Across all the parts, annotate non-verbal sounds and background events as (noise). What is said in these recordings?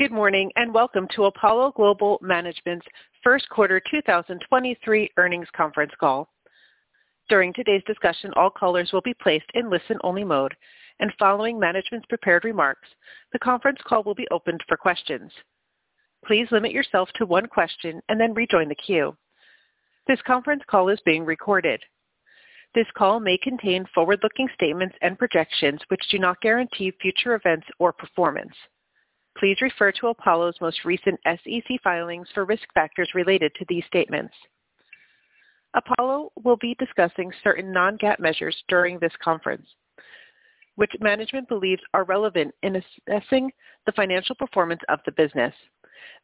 Good morning, and welcome to Apollo Global Management's first quarter 2023 earnings conference call. During today's discussion, all callers will be placed in listen-only mode, and following management's prepared remarks, the conference call will be opened for questions. Please limit yourself to one question and then rejoin the queue. This conference call is being recorded. This call may contain forward-looking statements and projections which do not guarantee future events or performance. Please refer to Apollo's most recent SEC filings for risk factors related to these statements. Apollo will be discussing certain non-GAAP measures during this conference, which management believes are relevant in assessing the financial performance of the business.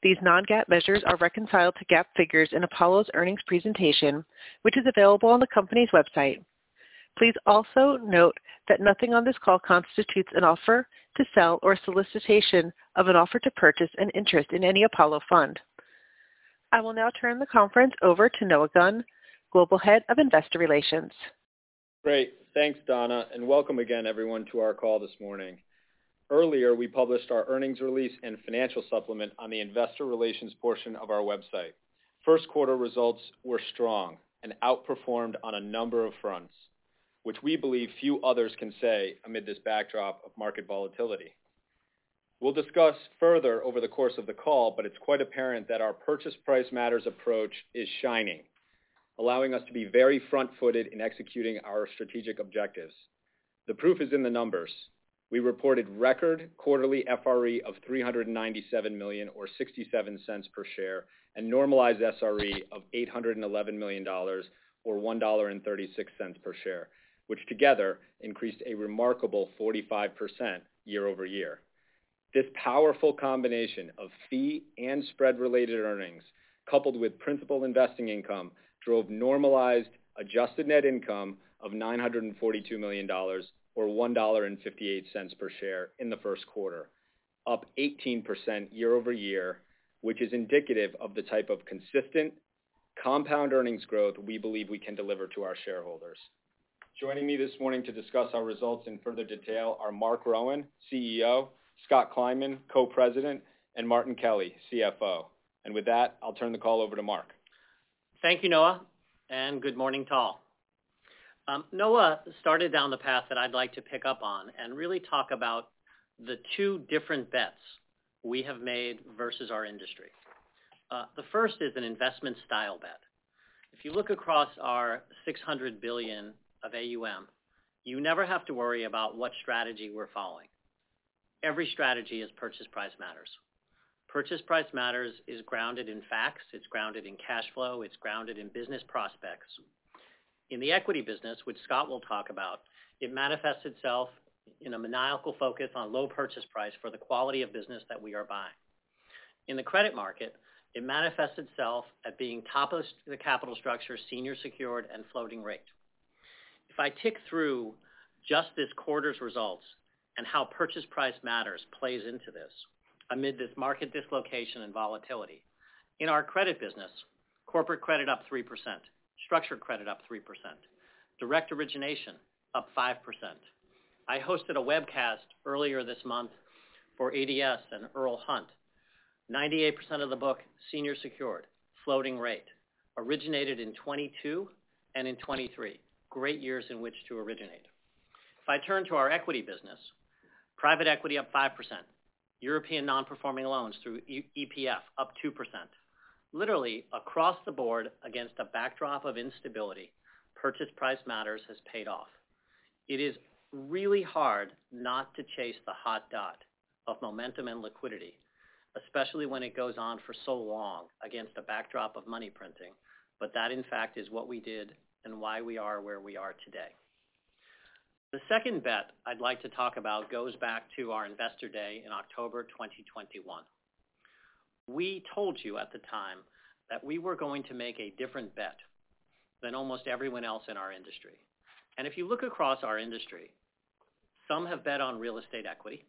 These non-GAAP measures are reconciled to GAAP figures in Apollo's earnings presentation, which is available on the company's website. Please also note that nothing on this call constitutes an offer to sell or solicitation of an offer to purchase an interest in any Apollo fund. I will now turn the conference over to Noah Gunn, Global Head of Investor Relations. Great. Thanks, Donna, and welcome again everyone to our call this morning. Earlier, we published our earnings release and financial supplement on the investor relations portion of our website. First quarter results were strong and outperformed on a number of fronts, which we believe few others can say amid this backdrop of market volatility. We'll discuss further over the course of the call, but it's quite apparent that our purchase price matters approach is shining, allowing us to be very front-footed in executing our strategic objectives. The proof is in the numbers. We reported record quarterly FRE of 397 million or $0.67 per share, and normalized SRE of $811 million or $1.36 per share, which together increased a remarkable 45% year-over-year. This powerful combination of fee and spread-related earnings, coupled with principal investing income, drove normalized adjusted net income of $942 million or $1.58 per share in the first quarter, up 18% year-over-year, which is indicative of the type of consistent compound earnings growth we believe we can deliver to our shareholders. Joining me this morning to discuss our results in further detail are Marc Rowan, CEO, Scott Kleinman, Co-President, and Martin Kelly, CFO. And with that, I'll turn the call over to Marc. Thank you, Noah, and good morning to all. Um, Noah started down the path that I'd like to pick up on and really talk about the two different bets we have made versus our industry. Uh, the first is an investment style bet. If you look across our $600 billion of AUM, you never have to worry about what strategy we're following. Every strategy is purchase price matters. Purchase price matters is grounded in facts, it's grounded in cash flow, it's grounded in business prospects. In the equity business, which Scott will talk about, it manifests itself in a maniacal focus on low purchase price for the quality of business that we are buying. In the credit market, it manifests itself at being top of the capital structure, senior secured and floating rate. If I tick through just this quarter's results and how purchase price matters plays into this amid this market dislocation and volatility. In our credit business, corporate credit up 3%, structured credit up 3%, direct origination up 5%. I hosted a webcast earlier this month for ADS and Earl Hunt. 98% of the book, senior secured, floating rate, originated in 22 and in 2023. Great years in which to originate. If I turn to our equity business, private equity up 5%. European non-performing loans through EPF up 2%. Literally across the board against a backdrop of instability, purchase price matters has paid off. It is really hard not to chase the hot dot of momentum and liquidity, especially when it goes on for so long against a backdrop of money printing. But that, in fact, is what we did and why we are where we are today. The second bet I'd like to talk about goes back to our Investor Day in October 2021. We told you at the time that we were going to make a different bet than almost everyone else in our industry. And If you look across our industry, some have bet on real estate equity,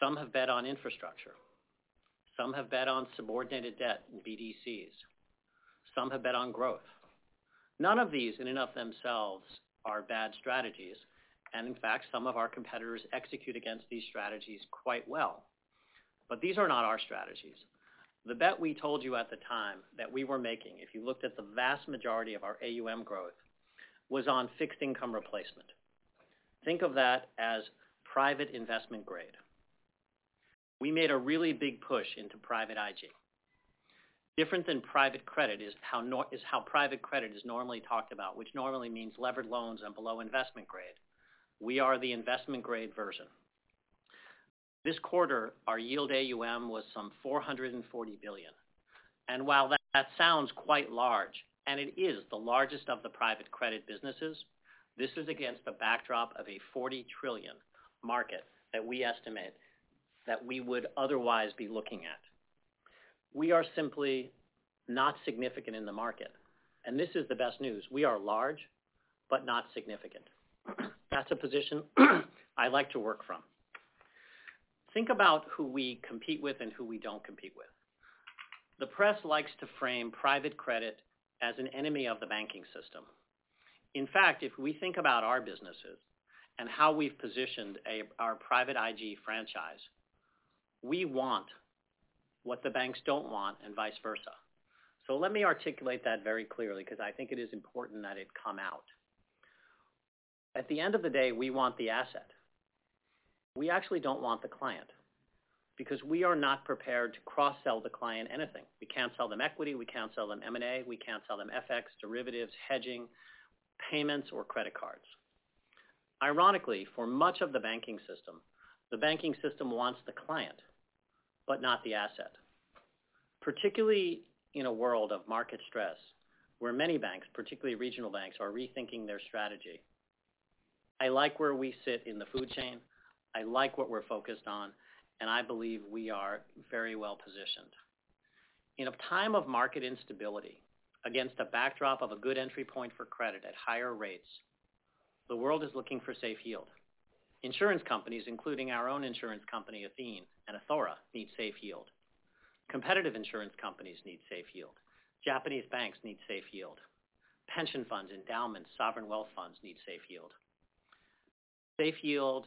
some have bet on infrastructure, some have bet on subordinated debt in BDCs, some have bet on growth. None of these in and of themselves are bad strategies. And in fact, some of our competitors execute against these strategies quite well. but these are not our strategies. The bet we told you at the time that we were making, if you looked at the vast majority of our AUM growth, was on fixed income replacement. Think of that as private investment grade. We made a really big push into private IG. Different than private credit is how private credit is normally talked about, which normally means levered loans and below investment grade. We are the investment grade version. This quarter, our yield AUM was some 440 billion. And while that sounds quite large, and it is the largest of the private credit businesses, this is against the backdrop of a 40 trillion market that we estimate that we would otherwise be looking at. We are simply not significant in the market, and this is the best news. We are large, but not significant. That's a position (clears throat) I like to work from. Think about who we compete with and who we don't compete with. The press likes to frame private credit as an enemy of the banking system. In fact, if we think about our businesses and how we've positioned our private IG franchise, we want what the banks don't want and vice versa. So let me articulate that very clearly because I think it is important that it come out. At the end of the day, we want the asset. We actually don't want the client because we are not prepared to cross-sell the client anything. We can't sell them equity, we can't sell them M&A, we can't sell them FX, derivatives, hedging, payments, or credit cards. Ironically, for much of the banking system, the banking system wants the client, but not the asset. Particularly in a world of market stress, where many banks, particularly regional banks, are rethinking their strategy. I like where we sit in the food chain. I like what we're focused on, and I believe we are very well-positioned. In a time of market instability, against a backdrop of a good entry point for credit at higher rates, the world is looking for safe yield. Insurance companies, including our own insurance company, Athene and Athora, need safe yield. Competitive insurance companies need safe yield. Japanese banks need safe yield. Pension funds, endowments, sovereign wealth funds need safe yield. Safe yield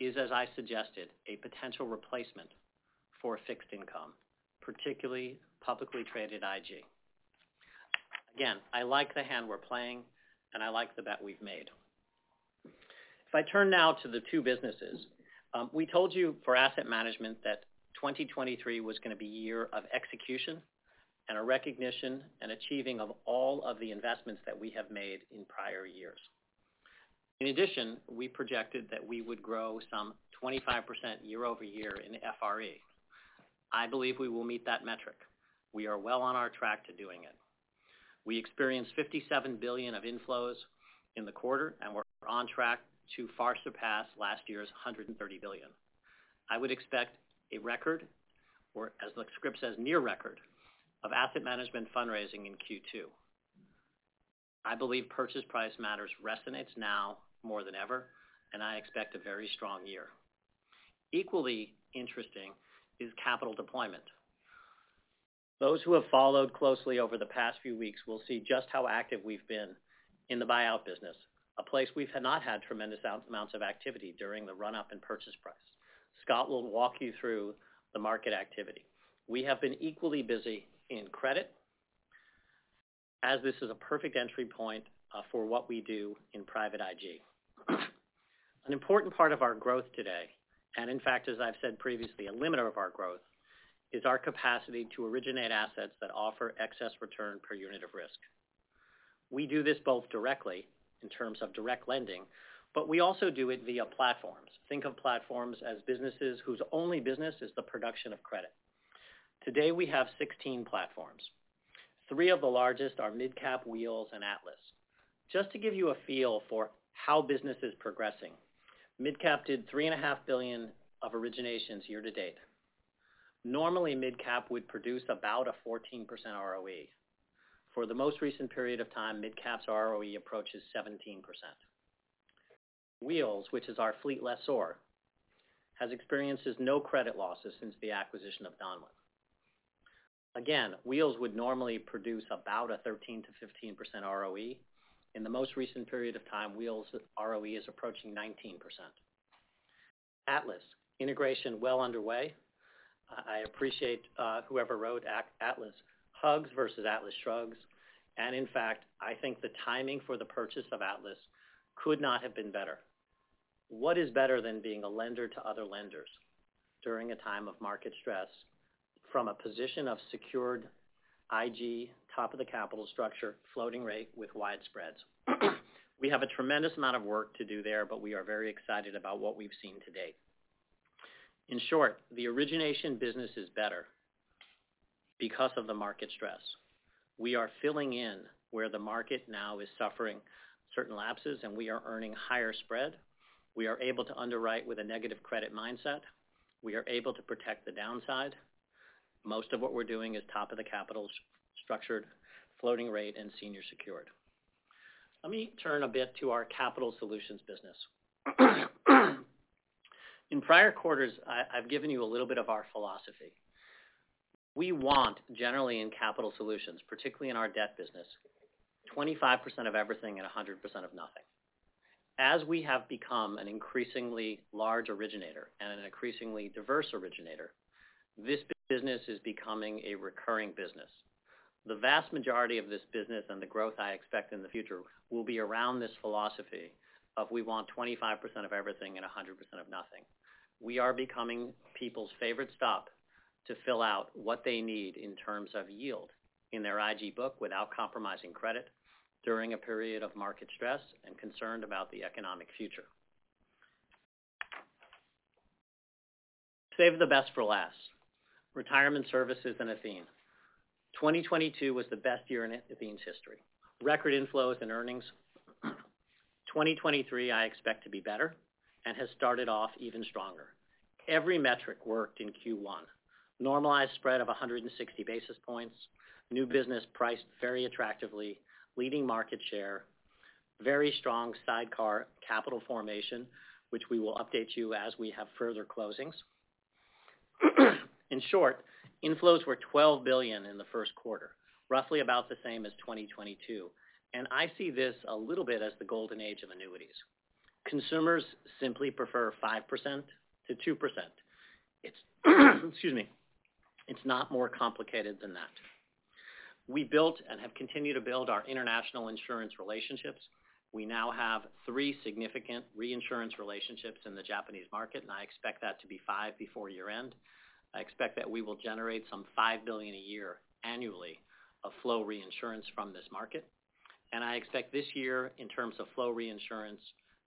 is, as I suggested, a potential replacement for fixed income, particularly publicly traded IG. Again, I like the hand we're playing, and I like the bet we've made. If I turn now to the two businesses, um, we told you for asset management that 2023 was going to be a year of execution and a recognition and achieving of all of the investments that we have made in prior years. In addition, we projected that we would grow some 25% year-over-year in FRE. I believe we will meet that metric. We are well on our track to doing it. We experienced 57 billion of inflows in the quarter, and we're on track to far surpass last year's $130 billion. I would expect a record, or as the script says, near record, of asset management fundraising in Q2. I believe purchase price matters resonates now more than ever, and I expect a very strong year. Equally interesting is capital deployment. Those who have followed closely over the past few weeks will see just how active we've been in the buyout business, a place we've not had tremendous amounts of activity during the run-up in purchase price. Scott will walk you through the market activity. We have been equally busy in credit, as this is a perfect entry point uh, for what we do in private IG. (clears throat) An important part of our growth today, and in fact, as I've said previously, a limiter of our growth, is our capacity to originate assets that offer excess return per unit of risk. We do this both directly in terms of direct lending, but we also do it via platforms. Think of platforms as businesses whose only business is the production of credit. Today, we have 16 platforms. Three of the largest are MidCap, Wheels, and Atlas. Just to give you a feel for how business is progressing, MidCap did 3.5 billion of originations year to date. Normally, MidCap would produce about a 14% ROE. For the most recent period of time, MidCap's ROE approaches 17%. Wheels, which is our fleet lessor, has experienced no credit losses since the acquisition of Donlen. Again, Wheels would normally produce about a 13%-15% ROE. In the most recent period of time, Wheels' ROE is approaching 19%. Atlas, integration well underway. I appreciate uh, whoever wrote Atlas hugs versus Atlas shrugs. And in fact, I think the timing for the purchase of Atlas could not have been better. What is better than being a lender to other lenders during a time of market stress from a position of secured IG, top of the capital structure, floating rate with wide spreads? (clears throat) we have a tremendous amount of work to do there, but we are very excited about what we've seen to date. In short, the origination business is better because of the market stress. We are filling in where the market now is suffering certain lapses, and we are earning higher spread. We are able to underwrite with a negative credit mindset. We are able to protect the downside. Most of what we're doing is top of the capital structured, floating rate, and senior secured. Let me turn a bit to our capital solutions business. (clears throat) In prior quarters, I've given you a little bit of our philosophy. We want, generally in capital solutions, particularly in our debt business, 25% of everything and 100% of nothing. As we have become an increasingly large originator and an increasingly diverse originator, this business is becoming a recurring business. The vast majority of this business and the growth I expect in the future will be around this philosophy of we want 25% of everything and 100% of nothing we are becoming people's favorite stop to fill out what they need in terms of yield in their IG book without compromising credit during a period of market stress and concerned about the economic future. Save the best for last. Retirement Services and Athene. 2022 was the best year in Athene's history. Record inflows and earnings. (clears throat) 2023, I expect to be better and has started off even stronger. Every metric worked in Q1. Normalized spread of 160 basis points, new business priced very attractively, leading market share, very strong sidecar capital formation, which we will update you as we have further closings. (clears throat) In short, inflows were 12 billion in the first quarter, roughly about the same as 2022, and I see this a little bit as the golden age of annuities. Consumers simply prefer 5% to 2%. It's, (clears throat) excuse me, it's not more complicated than that. We built and have continued to build our international insurance relationships. We now have three significant reinsurance relationships in the Japanese market, and I expect that to be five before year-end. I expect that we will generate some 5 billion a year annually of flow reinsurance from this market. And I expect this year, in terms of flow reinsurance,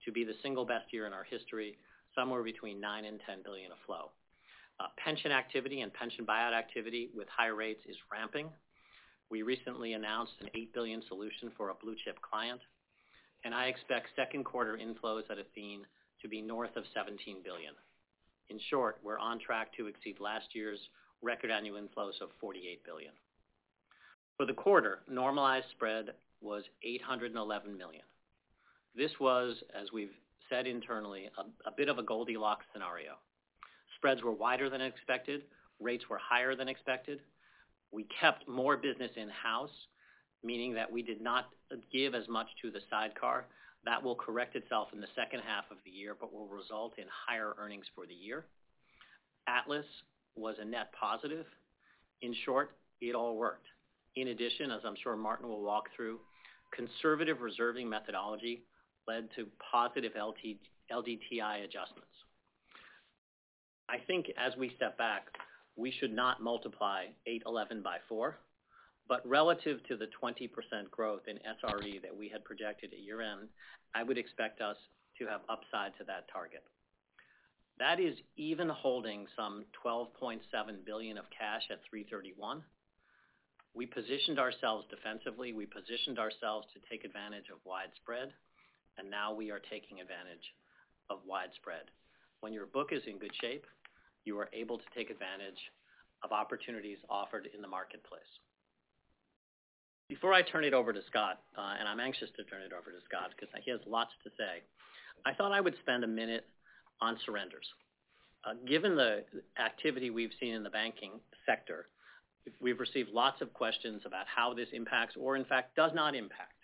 to be the single best year in our history, somewhere between $9 billion and $10 billion of flow. Uh, pension activity and pension buyout activity with high rates is ramping. We recently announced an 8 billion solution for a blue-chip client, and I expect second quarter inflows at Athene to be north of 17 billion. In short, we're on track to exceed last year's record annual inflows of 48 billion. For the quarter, normalized spread was 811 million. This was, as we've said internally, a bit of a Goldilocks scenario. Spreads were wider than expected. Rates were higher than expected. We kept more business in-house, meaning that we did not give as much to the sidecar. That will correct itself in the second half of the year, but will result in higher earnings for the year. Atlas was a net positive. In short, it all worked. In addition, as I'm sure Martin will walk through, conservative reserving methodology led to positive LDTI adjustments. I think as we step back, we should not multiply 811 by four, but relative to the 20% growth in SRE that we had projected at year-end, I would expect us to have upside to that target. That is even holding some 12.7 billion of cash at 331. We positioned ourselves defensively. We positioned ourselves to take advantage of widespread and now we are taking advantage of widespread. When your book is in good shape, you are able to take advantage of opportunities offered in the marketplace. Before I turn it over to Scott, uh, and I'm anxious to turn it over to Scott because he has lots to say, I thought I would spend a minute on surrenders. Uh, given the activity we've seen in the banking sector, we've received lots of questions about how this impacts or in fact does not impact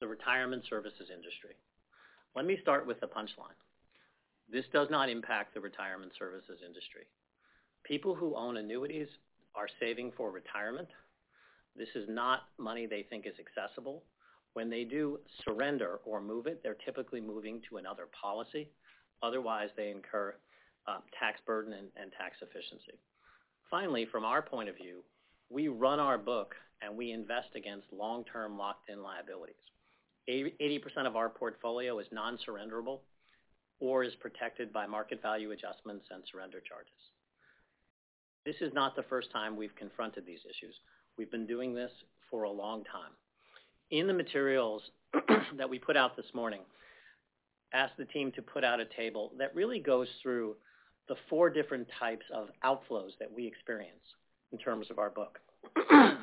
the retirement services industry. Let me start with the punchline. This does not impact the retirement services industry. People who own annuities are saving for retirement. This is not money they think is accessible. When they do surrender or move it, they're typically moving to another policy. Otherwise, they incur uh, tax burden and tax efficiency. Finally, from our point of view, we run our book and we invest against long-term locked-in liabilities. 80% of our portfolio is non-surrenderable or is protected by market value adjustments and surrender charges. This is not the first time we've confronted these issues. We've been doing this for a long time. In the materials (clears throat) that we put out this morning, asked the team to put out a table that really goes through the four different types of outflows that we experience in terms of our book. (clears throat)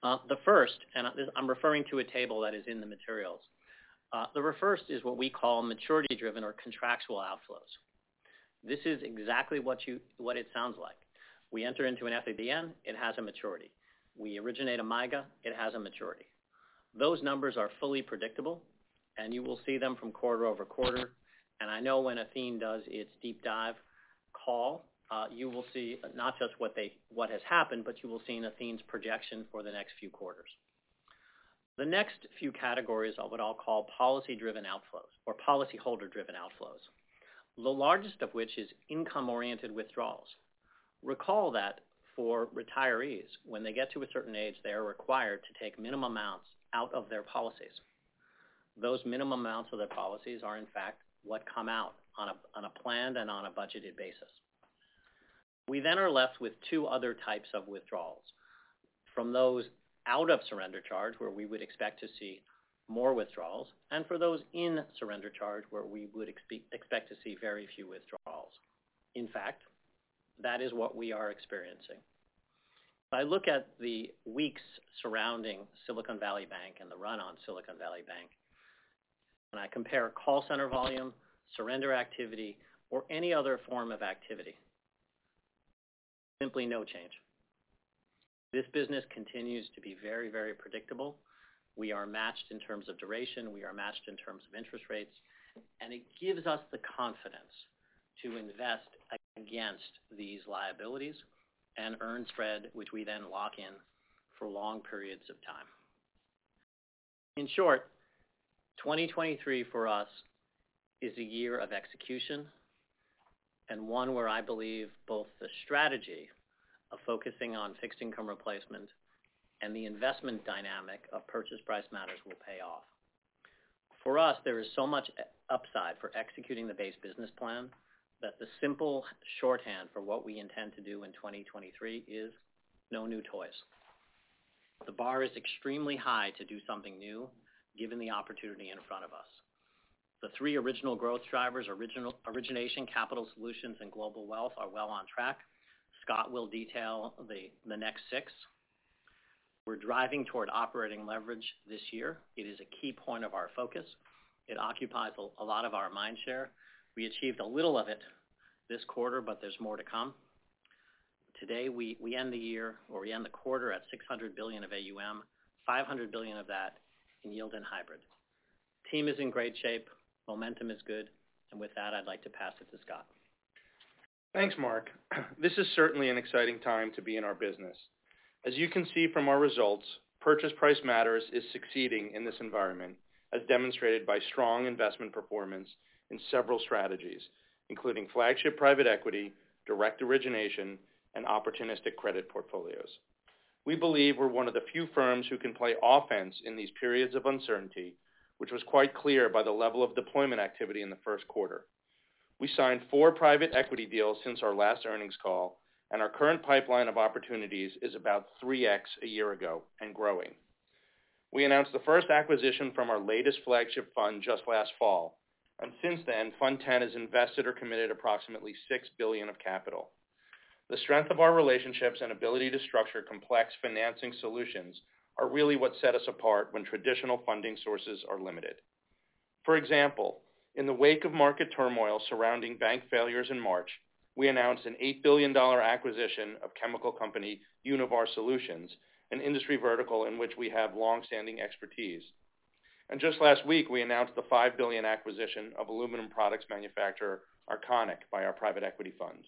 Uh, the first, and I'm referring to a table that is in the materials. Uh, the first is what we call maturity-driven or contractual outflows. This is exactly what it sounds like. We enter into an FABN, it has a maturity. We originate a MYGA, it has a maturity. Those numbers are fully predictable, and you will see them from quarter-over-quarter. And I know when Athene does its deep dive call, uh, you will see not just what has happened, but you will see Athene's projection for the next few quarters. The next few categories are what I'll call policy-driven outflows or policyholder-driven outflows, the largest of which is income-oriented withdrawals. Recall that for retirees, when they get to a certain age, they are required to take minimum amounts out of their policies. Those minimum amounts of their policies are, in fact, what come out on a planned and on a budgeted basis. We then are left with two other types of withdrawals. From those out of surrender charge, where we would expect to see more withdrawals, and for those in surrender charge, where we would expect to see very few withdrawals. In fact, that is what we are experiencing. If I look at the weeks surrounding Silicon Valley Bank and the run on Silicon Valley Bank, and I compare call center volume, surrender activity, or any other form of activity, simply no change. This business continues to be very, very predictable. We are matched in terms of duration. We are matched in terms of interest rates, and it gives us the confidence to invest against these liabilities and earn spread, which we then lock in for long periods of time. In short, 2023 for us is a year of execution and one where I believe both the strategy of focusing on fixed income replacement and the investment dynamic of purchase price matters will pay off. For us, there is so much upside for executing the base business plan that the simple shorthand for what we intend to do in 2023 is no new toys. The bar is extremely high to do something new given the opportunity in front of us. The three original growth drivers, origination, capital solutions, and global wealth, are well on track. Scott will detail the next six. We're driving toward operating leverage this year. It is a key point of our focus. It occupies a lot of our mind share. We achieved a little of it this quarter, but there's more to come. Today, we end the year, or we end the quarter at 600 billion of AUM, 500 billion of that in yield and hybrid. Team is in great shape. Momentum is good. And with that, I'd like to pass it to Scott. Thanks, Marc. (clears throat) This is certainly an exciting time to be in our business. As you can see from our results, Purchase Price Matters is succeeding in this environment, as demonstrated by strong investment performance in several strategies, including flagship private equity, direct origination, and opportunistic credit portfolios. We believe we're one of the few firms who can play offense in these periods of uncertainty, which was quite clear by the level of deployment activity in the first quarter. We signed four private equity deals since our last earnings call, and our current pipeline of opportunities is about 3x a year ago and growing. We announced the first acquisition from our latest flagship fund just last fall, and since then, Fund 10 has invested or committed approximately 6 billion of capital. The strength of our relationships and ability to structure complex financing solutions are really what set us apart when traditional funding sources are limited. For example, in the wake of market turmoil surrounding bank failures in March, we announced an $8 billion acquisition of chemical company Univar Solutions, an industry vertical in which we have long-standing expertise. And just last week, we announced the 5 billion acquisition of aluminum products manufacturer Arconic by our private equity funds.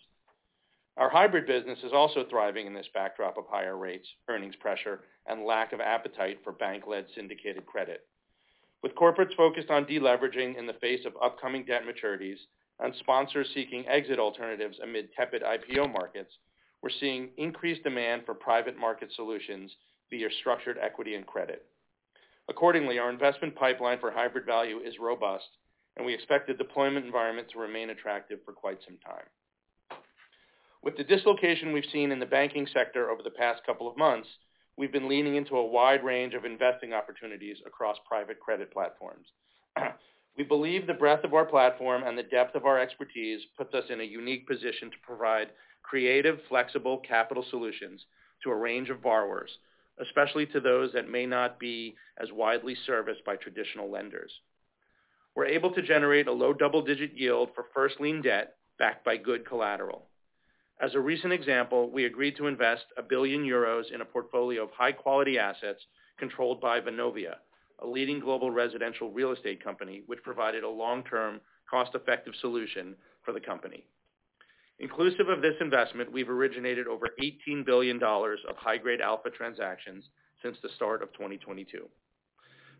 Our hybrid business is also thriving in this backdrop of higher rates, earnings pressure, and lack of appetite for bank-led syndicated credit. With corporates focused on deleveraging in the face of upcoming debt maturities and sponsors seeking exit alternatives amid tepid IPO markets, we're seeing increased demand for private market solutions via structured equity and credit. Accordingly, our investment pipeline for hybrid value is robust, and we expect the deployment environment to remain attractive for quite some time. With the dislocation we've seen in the banking sector over the past couple of months, we've been leaning into a wide range of investing opportunities across private credit platforms. (clears throat) We believe the breadth of our platform and the depth of our expertise puts us in a unique position to provide creative, flexible capital solutions to a range of borrowers, especially to those that may not be as widely serviced by traditional lenders. We're able to generate a low double-digit yield for first lien debt backed by good collateral. As a recent example, we agreed to invest 1 billion euros in a portfolio of high-quality assets controlled by Vonovia, a leading global residential real estate company, which provided a long-term, cost-effective solution for the company. Inclusive of this investment, we've originated over $18 billion of high-grade alpha transactions since the start of 2022.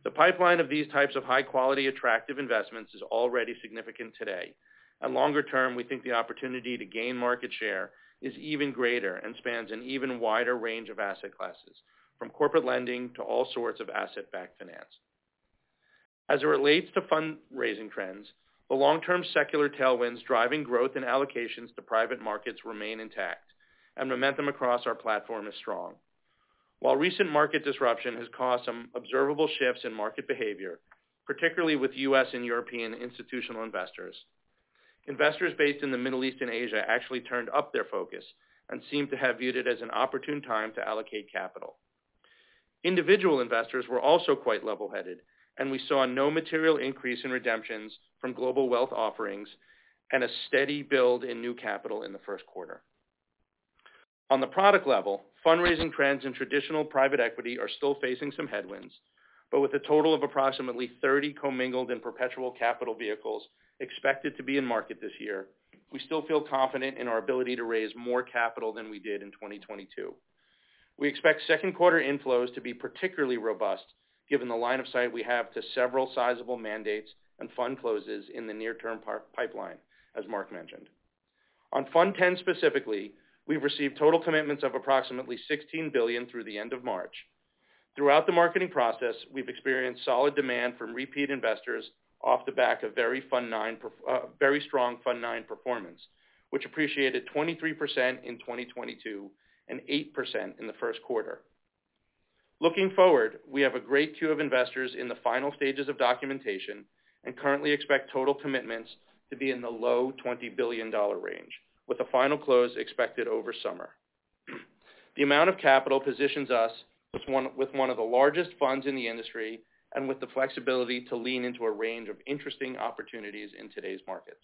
The pipeline of these types of high-quality, attractive investments is already significant today. Longer term, we think the opportunity to gain market share is even greater and spans an even wider range of asset classes, from corporate lending to all sorts of asset-backed finance. As it relates to fundraising trends, the long-term secular tailwinds driving growth and allocations to private markets remain intact, and momentum across our platform is strong. While recent market disruption has caused some observable shifts in market behavior, particularly with U.S. and European institutional investors based in the Middle East and Asia actually turned up their focus and seem to have viewed it as an opportune time to allocate capital. Individual investors were also quite level-headed, and we saw no material increase in redemptions from global wealth offerings and a steady build in new capital in the first quarter. On the product level, fundraising trends in traditional private equity are still facing some headwinds, but with a total of approximately 30 commingled and perpetual capital vehicles expected to be in market this year, we still feel confident in our ability to raise more capital than we did in 2022. We expect second quarter inflows to be particularly robust given the line of sight we have to several sizable mandates and fund closes in the near-term pipeline, as Marc mentioned. On Fund X specifically, we've received total commitments of approximately 16 billion through the end of March. Throughout the marketing process, we've experienced solid demand from repeat investors off the back of very uh, strong Fund IX performance, which appreciated 23% in 2022 and 8% in the first quarter. Looking forward, we have a great queue of investors in the final stages of documentation and currently expect total commitments to be in the low $20 billion range, with a final close expected over summer. (clears throat) The amount of capital positions us with one of the largest funds in the industry and with the flexibility to lean into a range of interesting opportunities in today's markets.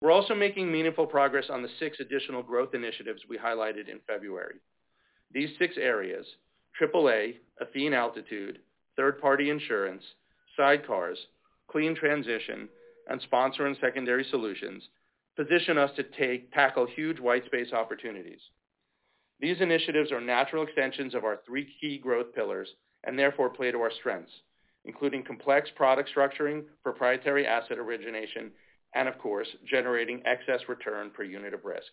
We're also making meaningful progress on the six additional growth initiatives we highlighted in February. These six areas, AAA, Athene Altitude, third-party insurance, sidecars, clean transition, and sponsor and secondary solutions, position us to tackle huge white space opportunities. These initiatives are natural extensions of our three key growth pillars and therefore play to our strengths, including complex product structuring, proprietary asset origination, and of course, generating excess return per unit of risk.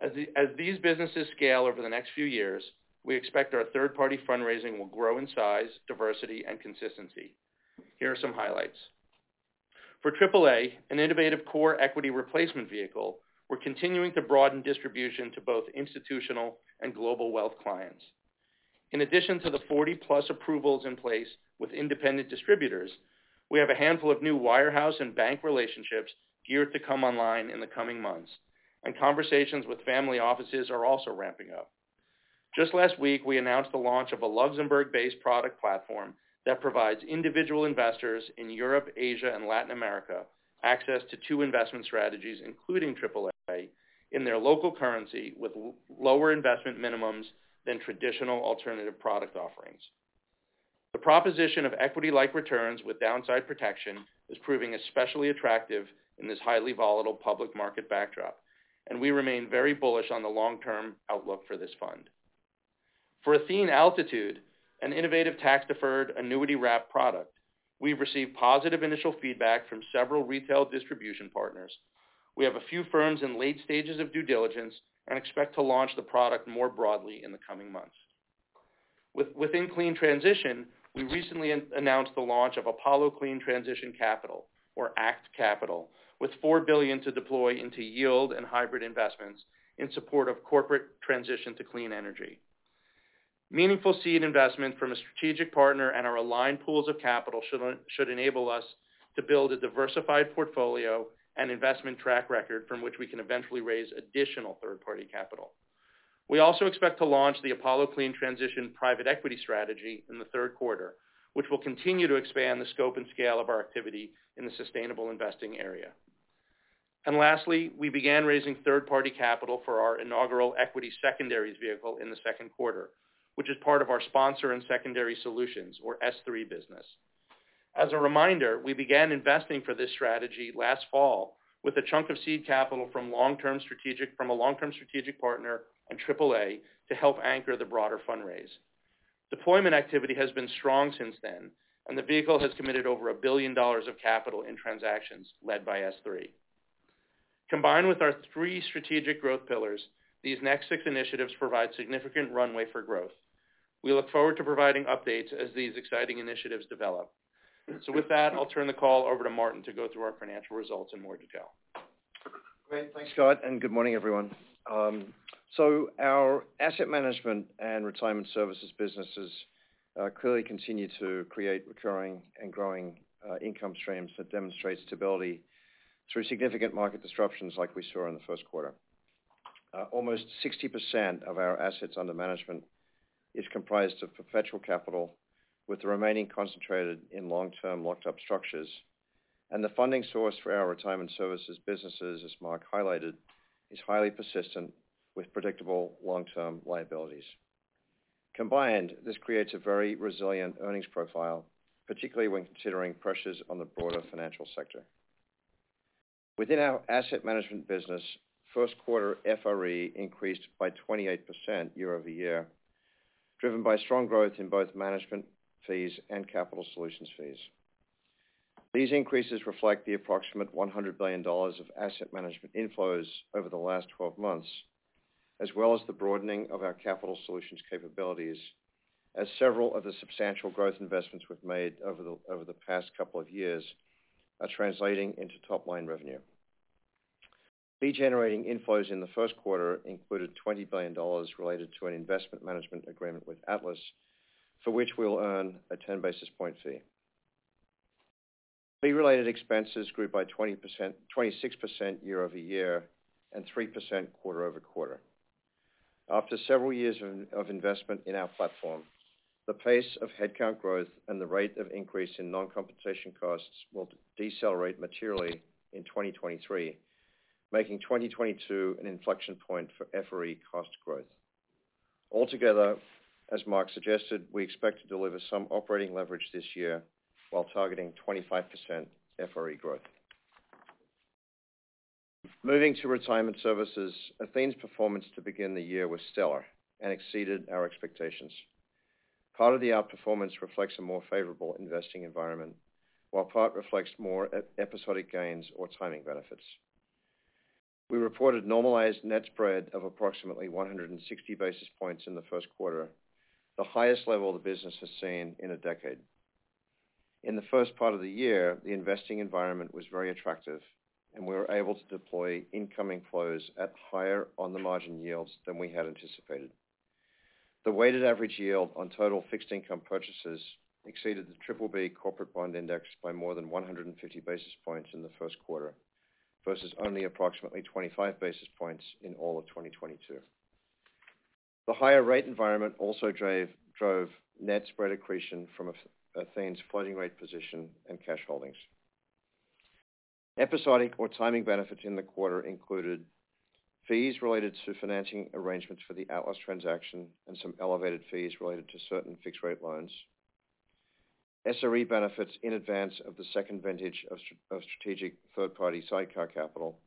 As these businesses scale over the next few years, we expect our third-party fundraising will grow in size, diversity, and consistency. Here are some highlights. For AAA, an innovative core equity replacement vehicle, we're continuing to broaden distribution to both institutional and global wealth clients. In addition to the 40-plus approvals in place with independent distributors, we have a handful of new wirehouse and bank relationships geared to come online in the coming months, and conversations with family offices are also ramping up. Just last week, we announced the launch of a Luxembourg-based product platform that provides individual investors in Europe, Asia, and Latin America access to two investment strategies, including AAA, in their local currency with lower investment minimums than traditional alternative product offerings. The proposition of equity-like returns with downside protection is proving especially attractive in this highly volatile public market backdrop, and we remain very bullish on the long-term outlook for this fund. For Athene Altitude, an innovative tax-deferred annuity wrap product, we've received positive initial feedback from several retail distribution partners. We have a few firms in late stages of due diligence and expect to launch the product more broadly in the coming months. With Within clean transition, we recently announced the launch of Apollo Clean Transition Capital, or ACT Capital, with 4 billion to deploy into yield and hybrid investments in support of corporate transition to clean energy. Meaningful seed investment from a strategic partner and our aligned pools of capital should enable us to build a diversified portfolio and investment track record from which we can eventually raise additional third-party capital. We also expect to launch the Apollo Clean Transition private equity strategy in the third quarter, which will continue to expand the scope and scale of our activity in the sustainable investing area. And lastly, we began raising third-party capital for our inaugural equity secondaries vehicle in the second quarter, which is part of our sponsor and secondary solutions, or S3 business. As a reminder, we began investing for this strategy last fall with a chunk of seed capital from a long-term strategic partner and AAA to help anchor the broader fundraise. Deployment activity has been strong since then, and the vehicle has committed over a $1 billion of capital in transactions led by S3. Combined with our three strategic growth pillars, these next six initiatives provide significant runway for growth. We look forward to providing updates as these exciting initiatives develop. So with that, I'll turn the call over to Martin to go through our financial results in more detail. Great. Thanks, Scott, and good morning, everyone. Um, so our asset management and retirement services businesses uh, clearly continue to create recurring and growing uh, income streams that demonstrate stability through significant market disruptions like we saw in the first quarter. Uh, almost 60% of our assets under management is comprised of perpetual capital, with the remaining concentrated in long-term locked-up structures. And the funding source for our retirement services businesses, as Marc highlighted, is highly persistent with predictable long-term liabilities. Combined, this creates a very resilient earnings profile, particularly when considering pressures on the broader financial sector. Within our asset management business, first quarter FRE increased by 28% year-over-year, driven by strong growth in both management fees and capital solutions fees. These increases reflect the approximate $100 billion of asset management inflows over the last 12 months, as well as the broadening of our capital solutions capabilities as several of the substantial growth investments we've made over the past couple of years are translating into top-line revenue. Fee-generating inflows in the first quarter included $20 billion related to an investment management agreement with Atlas, for which we'll earn a 10 basis point fee. Fee-related expenses grew by 26% year-over-year and 3% quarter-over-quarter. After several years of investment in our platform, the pace of headcount growth and the rate of increase in non-compensation costs will decelerate materially in 2023, making 2022 an inflection point for FRE cost growth. Altogether, as Marc suggested, we expect to deliver some operating leverage this year while targeting 25% FRE growth. Moving to retirement services, Athene's performance to begin the year was stellar and exceeded our expectations. Part of the outperformance reflects a more favorable investing environment, while part reflects more episodic gains or timing benefits. We reported normalized net spread of approximately 160 basis points in the first quarter, the highest level the business has seen in a decade. In the first part of the year, the investing environment was very attractive, and we were able to deploy incoming flows at higher on-the-margin yields than we had anticipated. The weighted average yield on total fixed income purchases exceeded the BBB corporate bond index by more than 150 basis points in the first quarter, versus only approximately 25 basis points in all of 2022. The higher rate environment also drove net spread accretion from Athene's floating rate position and cash holdings. Episodic or timing benefits in the quarter included fees related to financing arrangements for the Atlas transaction and some elevated fees related to certain fixed rate loans. SRE benefits in advance of the second vintage of strategic third-party sidecar capital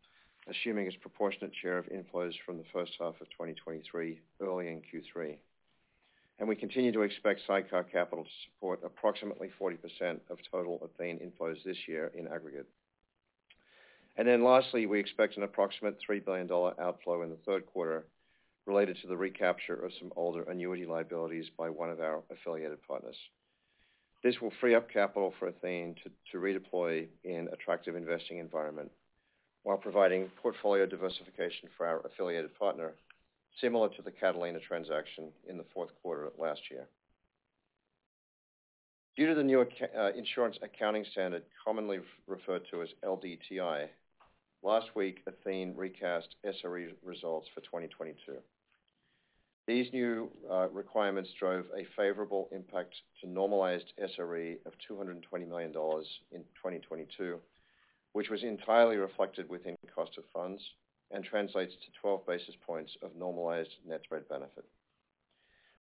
assuming its proportionate share of inflows from the first half of 2023 early in Q3. and We continue to expect sidecar capital to support approximately 40% of total Athene inflows this year in aggregate. And then lastly, we expect an approximate $3 billion outflow in the third quarter related to the recapture of some older annuity liabilities by one of our affiliated partners. This will free up capital for Athene to redeploy in attractive investing environment while providing portfolio diversification for our affiliated partner, similar to the Catalina transaction in the fourth quarter of last year. Due to the new uh, insurance accounting standard, commonly referred to as LDTI, last week, Athene recast SRE results for 2022. These new uh, requirements drove a favorable impact to normalized SRE of $220 million in 2022, which was entirely reflected within cost of funds and translates to 12 basis points of normalized net spread benefit.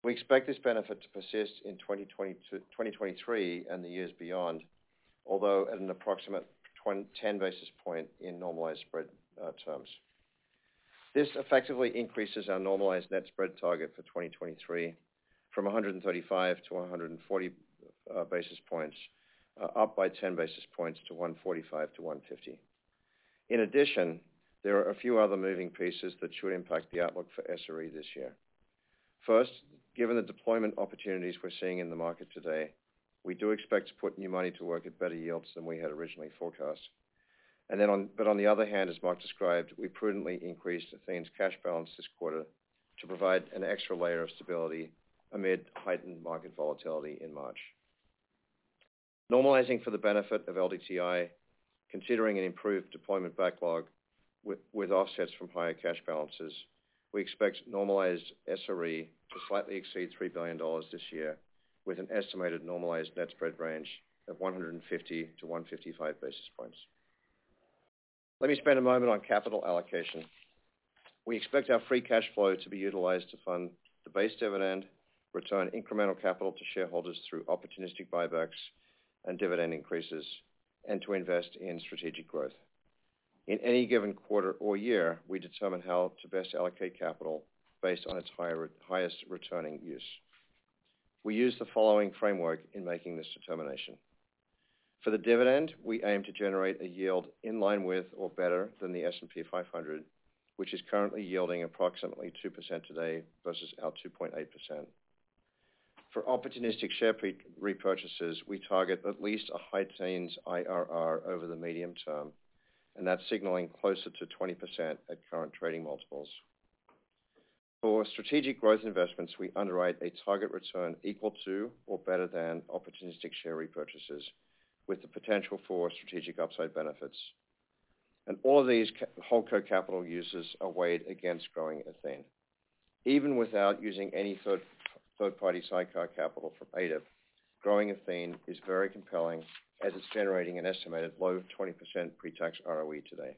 We expect this benefit to persist in 2023 and the years beyond, although at an approximate 10 basis point in normalized spread uh, terms. This effectively increases our normalized net spread target for 2023 from 135 to 140 uh, basis points, Uh, up by 10 basis points to 145 to 150. In addition, there are a few other moving pieces that should impact the outlook for SRE this year. First, given the deployment opportunities we're seeing in the market today, we do expect to put new money to work at better yields than we had originally forecast. And then on but on the other hand, as Marc described, we prudently increased Athene's cash balance this quarter to provide an extra layer of stability amid heightened market volatility in March. Normalizing for the benefit of LDTI, considering an improved deployment backlog with offsets from higher cash balances, we expect normalized SRE to slightly exceed $3 billion this year, with an estimated normalized net spread range of 150-155 basis points. Let me spend a moment on capital allocation. We expect our free cash flow to be utilized to fund the base dividend, return incremental capital to shareholders through opportunistic buybacks and dividend increases, and to invest in strategic growth. In any given quarter or year, we determine how to best allocate capital based on its highest returning use. We use the following framework in making this determination. For the dividend, we aim to generate a yield in line with or better than the S&P 500, which is currently yielding approximately 2% today versus our 2.8%. For opportunistic share repurchases, we target at least a high teens IRR over the medium term, and that's signaling closer to 20% at current trading multiples. For strategic growth investments, we underwrite a target return equal to or better than opportunistic share repurchases with the potential for strategic upside benefits. And all of these holdco capital uses are weighed against growing Athene. Even without using any third-party sidecar capital from ADIP, growing Athene is very compelling as it's generating an estimated low 20% pre-tax ROE today.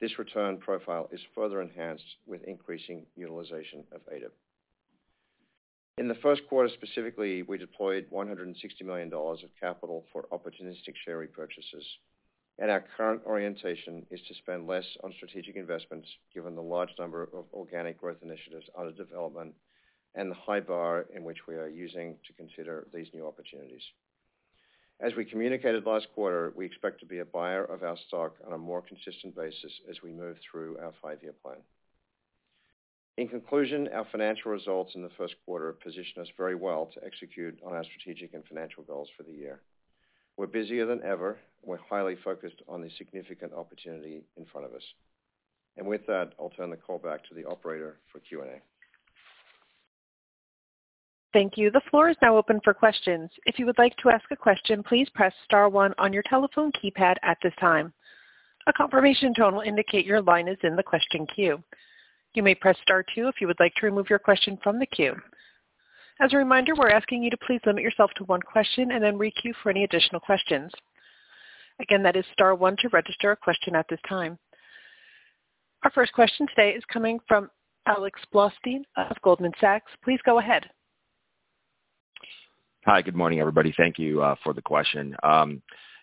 This return profile is further enhanced with increasing utilization of ADIP. In the first quarter specifically, we deployed $160 million of capital for opportunistic share repurchases. And our current orientation is to spend less on strategic investments given the large number of organic growth initiatives under development and the high bar in which we are using to consider these new opportunities. As we communicated last quarter, we expect to be a buyer of our stock on a more consistent basis as we move through our five-year plan. In conclusion, our financial results in the first quarter position us very well to execute on our strategic and financial goals for the year. We're busier than ever. We're highly focused on the significant opportunity in front of us. And with that, I'll turn the call back to the operator for Q&A. Thank you. The floor is now open for questions. If you would like to ask a question, please press star one on your telephone keypad at this time. A confirmation tone will indicate your line is in the question queue. You may press star two if you would like to remove your question from the queue. As a reminder, we're asking you to please limit yourself to one question and then re-queue for any additional questions. Again, that is star one to register a question at this time. Our first question today is coming from Alex Blostein of Goldman Sachs. Please go ahead. Hi. Good morning, everybody. Thank you uh, for the question. Um,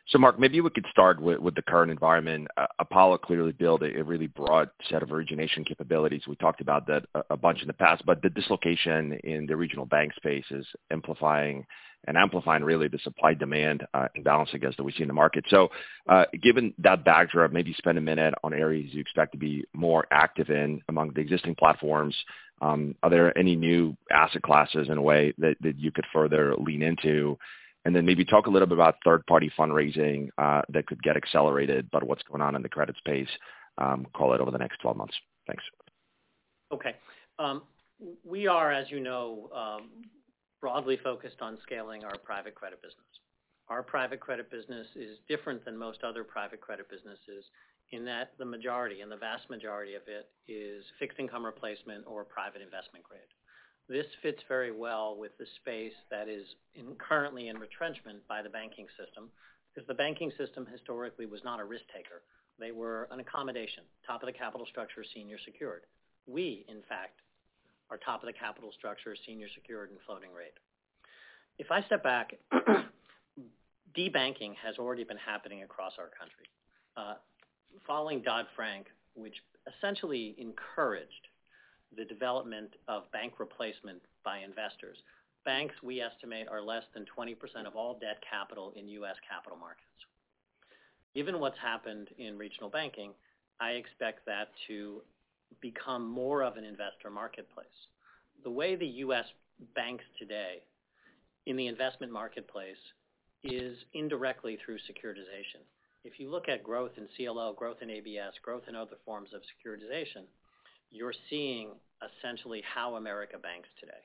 so Marc, maybe we could start with the current environment. Uh, Apollo clearly built a really broad set of origination capabilities. We talked about that a bunch in the past, but the dislocation in the regional bank space is amplifying really the supply-demand uh, imbalance, I guess, that we see in the market. So, uh, given that backdrop, maybe spend a minute on areas you expect to be more active in among the existing platforms. Um, Are there any new asset classes in a way that that you could further lean into? And then maybe talk a little bit about third-party fundraising uh, that could get accelerated but what's going on in the credit space, um, call it over the next 12 months. Thanks. Okay. Um, We are, as you know, broadly focused on scaling our private credit business. Our private credit business is different than most other private credit businesses in that the majority, and the vast majority of it is fixed income replacement or private investment grade. This fits very well with the space that is currently in retrenchment by the banking system, because the banking system historically was not a risk-taker. They were an accommodation, top of the capital structure, senior secured. We, in fact, are top of the capital structure, senior secured and floating rate. If I step back, (clears throat) de-banking has already been happening across our country. Uh, following Dodd-Frank, which essentially encouraged the development of bank replacement by investors. Banks, we estimate, are less than 20% of all debt capital in U.S. capital markets. Given what's happened in regional banking, I expect that to become more of an investor marketplace. The way the U.S. banks today in the investment marketplace is indirectly through securitization. If you look at growth in CLO, growth in ABS, growth in other forms of securitization, you're seeing essentially how America banks today.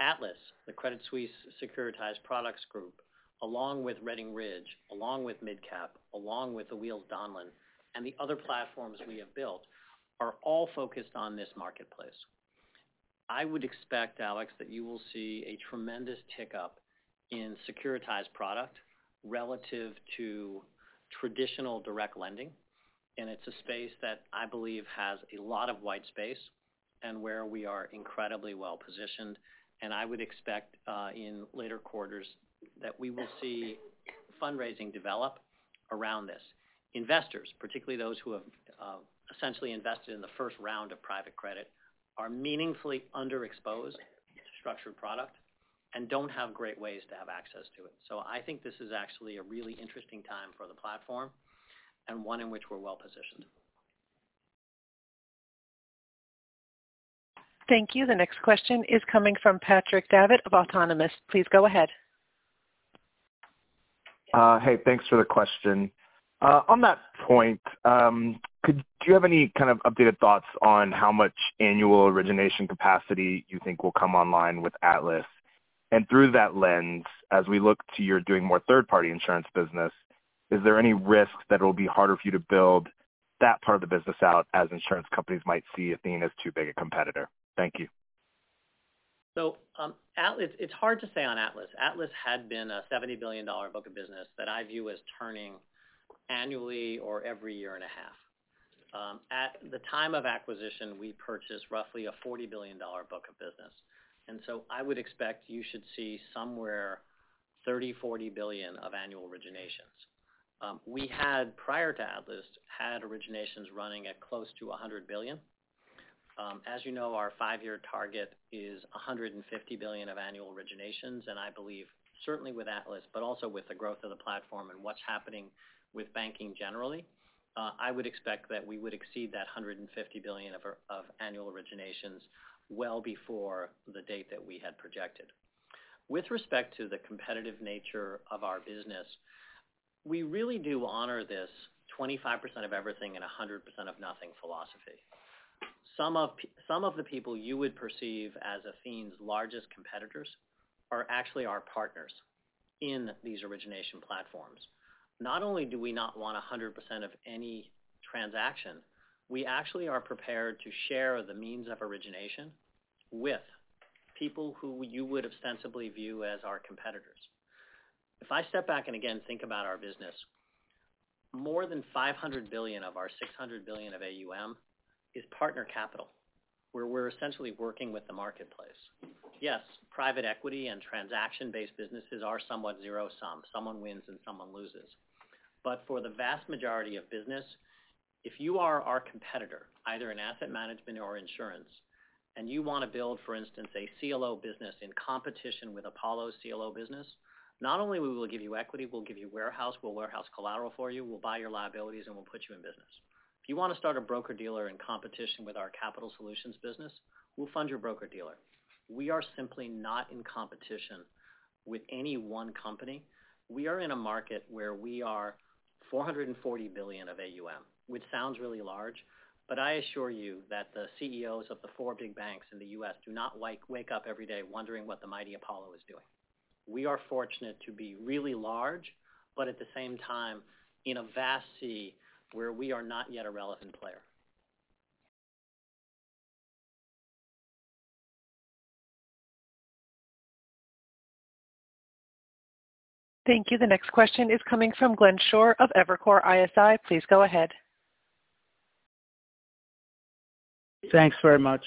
Atlas, the Credit Suisse Securitized Products Group, along with Redding Ridge, along with MidCap, along with the Wheels Donlen, and the other platforms we have built, are all focused on this marketplace. I would expect, Alex, that you will see a tremendous tick-up in securitized product relative to traditional direct lending. And it's a space that I believe has a lot of white space and where we are incredibly well-positioned. And I would expect, uh, in later quarters, that we will see fundraising develop around this. Investors, particularly those who have uh, essentially invested in the first round of private credit, are meaningfully underexposed to structured product and don't have great ways to have access to it. So I think this is actually a really interesting time for the platform and one in which we're well-positioned. Thank you. The next question is coming from Patrick Davitt of Autonomous. Please go ahead. Uh, hey, thanks for the question. Uh, on that point, um, do you have any kind of updated thoughts on how much annual origination capacity you think will come online with Atlas? And through that lens, as we look to your doing more third-party insurance business, is there any risk that it'll be harder for you to build that part of the business out as insurance companies might see Athene as too big a competitor? Thank you. So um, Atlas, it's hard to say on Atlas. Atlas had been a $70 billion book of business that I view as turning annually or every year and a half. Um, at the time of acquisition, we purchased roughly a $40 billion book of business. And so I would expect you should see somewhere $30 billion-$40 billion of annual originations. Um, we had, prior to Atlas, had originations running at close to $100 billion. Um, as you know, our five-year target is 150 billion of annual originations, and I believe certainly with Atlas, but also with the growth of the platform and what's happening with banking generally, Uh, I would expect that we would exceed that $150 billion of annual originations well before the date that we had projected. With respect to the competitive nature of our business, we really do honor this 25% of everything and 100% of nothing philosophy. Some of some of the people you would perceive as Athene's largest competitors are actually our partners in these origination platforms. Not only do we not want 100% of any transaction, we actually are prepared to share the means of origination with people who you would ostensibly view as our competitors. If I step back and again think about our business, more than 500 billion of our 600 billion of AUM is partner capital. where we're essentially working with the marketplace. Yes, private equity and transaction-based businesses are somewhat zero-sum. Someone wins and someone loses. But for the vast majority of business, if you are our competitor, either in asset management or insurance, and you wanna build, for instance, a CLO business in competition with Apollo's CLO business, not only will we give you equity, we'll give you warehouse, we'll warehouse collateral for you, we'll buy your liabilities, and we'll put you in business. If you wanna start a broker-dealer in competition with our capital solutions business, we'll fund your broker-dealer. We are simply not in competition with any one company. We are in a market where we are 440 billion of AUM, which sounds really large, but I assure you that the CEOs of the four big banks in the U.S. do not wake up every day wondering what the mighty Apollo is doing. We are fortunate to be really large, but at the same time, in a vast sea where we are not yet a relevant player. Thank you. The next question is coming from Glenn Schorr of Evercore ISI. Please go ahead. Thanks very much.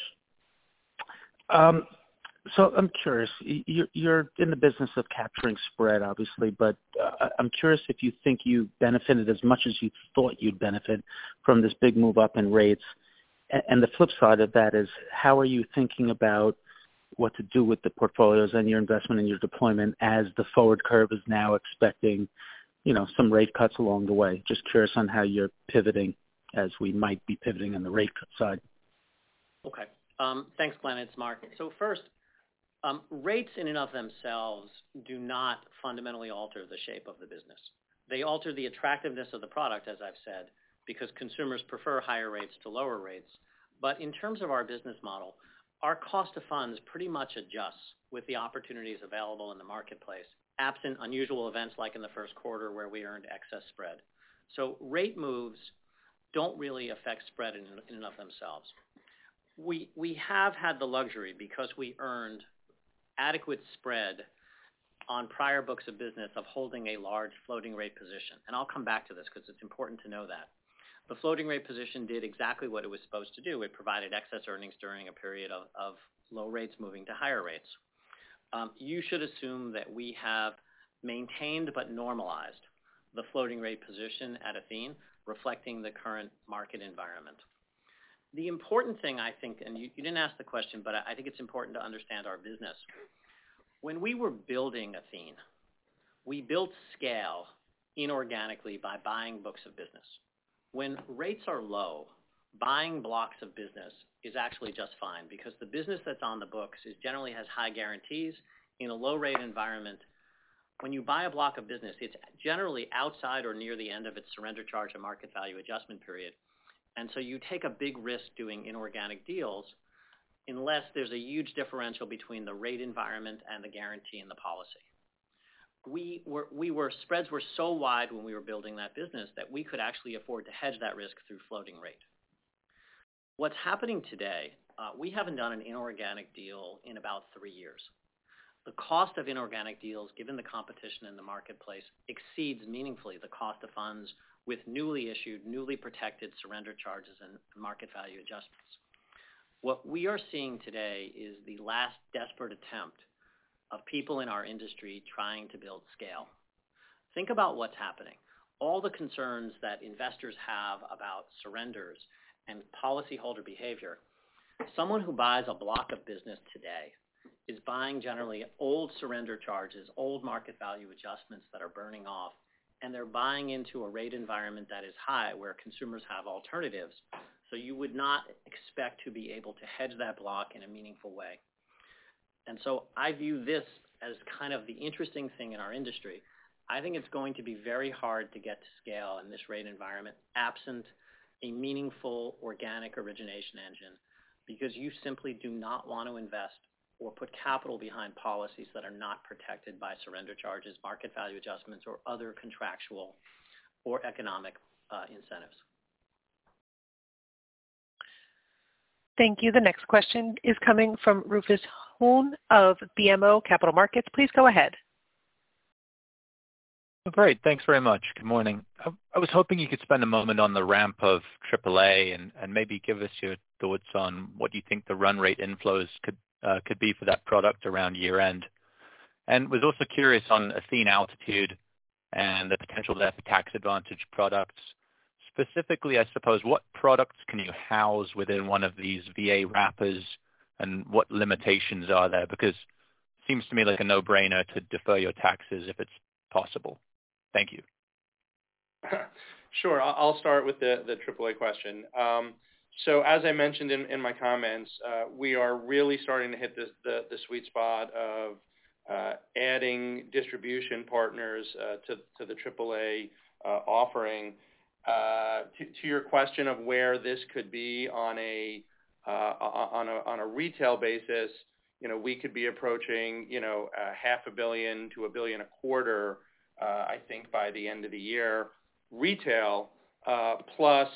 Um, so I'm curious. You're in the business of capturing spread, obviously, but uh, I'm curious if you think you benefited as much as you thought you'd benefit from this big move up in rates. And the flip side of that is how are you thinking about what to do with the portfolios and your investment and your deployment as the forward curve is now expecting, you know, some rate cuts along the way? Just curious on how you're pivoting as we might be pivoting on the rate cut side. Okay. Um, thanks, Glenn. It's Marc. First, um, rates in and of themselves do not fundamentally alter the shape of the business. They alter the attractiveness of the product, as I've said, because consumers prefer higher rates to lower rates. But in terms of our business model, our cost of funds pretty much adjusts with the opportunities available in the marketplace, absent unusual events like in the first quarter where we earned excess spread. So rate moves don't really affect spread in and of themselves. We have had the luxury because we earned adequate spread on prior books of business of holding a large floating rate position. And I'll come back to this because it's important to know that. The floating rate position did exactly what it was supposed to do. It provided excess earnings during a period of low rates moving to higher rates. Um, you should assume that we have maintained but normalized the floating rate position at Athene, reflecting the current market environment. The important thing I think, and you didn't ask the question, but I think it's important to understand our business. When we were building Athene, we built scale inorganically by buying books of business. When rates are low, buying blocks of business is actually just fine because the business that's on the books is generally has high guarantees. In a low rate environment, when you buy a block of business, it's generally outside or near the end of its surrender charge and market value adjustment period. And so you take a big risk doing inorganic deals unless there's a huge differential between the rate environment and the guarantee in the policy. Spreads were so wide when we were building that business that we could actually afford to hedge that risk through floating rate. What's happening today, uh, we haven't done an inorganic deal in about three years. The cost of inorganic deals, given the competition in the marketplace, exceeds meaningfully the cost of funds with newly issued, newly protected surrender charges and market value adjustments. What we are seeing today is the last desperate attempt of people in our industry trying to build scale. Think about what's happening. All the concerns that investors have about surrenders and policyholder behavior. Someone who buys a block of business today is buying generally old surrender charges, old market value adjustments that are burning off, and they're buying into a rate environment that is high, where consumers have alternatives. So you would not expect to be able to hedge that block in a meaningful way. I view this as kind of the interesting thing in our industry. I think it's going to be very hard to get to scale in this rate environment absent a meaningful organic origination engine, because you simply do not want to invest or put capital behind policies that are not protected by surrender charges, market value adjustments, or other contractual or economic uh, incentives. Thank you. The next question is coming from Rufus Hone of BMO Capital Markets. Please go ahead. Great. Thanks very much. Good morning. I was hoping you could spend a moment on the ramp of AAA and maybe give us your thoughts on what you think the run rate inflows could uh, could be for that product around year-end. And was also curious on Athene Altitude and the potential there for tax advantage products. Specifically, I suppose, what products can you house within one of these VA wrappers, and what limitations are there? Because it seems to me like a no-brainer to defer your taxes if it's possible. Thank you. (laughs) Sure. I'll start with the the AAA question. Um, so as I mentioned in my comments, uh, we are really starting to hit the the sweet spot of uh, adding distribution partners uh, to the AAA offering. To your question of where this could be on a Uh, retail basis, you know, we could be approaching, you know, half a billion to a 1 billion a quarter, uh, I think by the end of the year. Retail, uh, plus,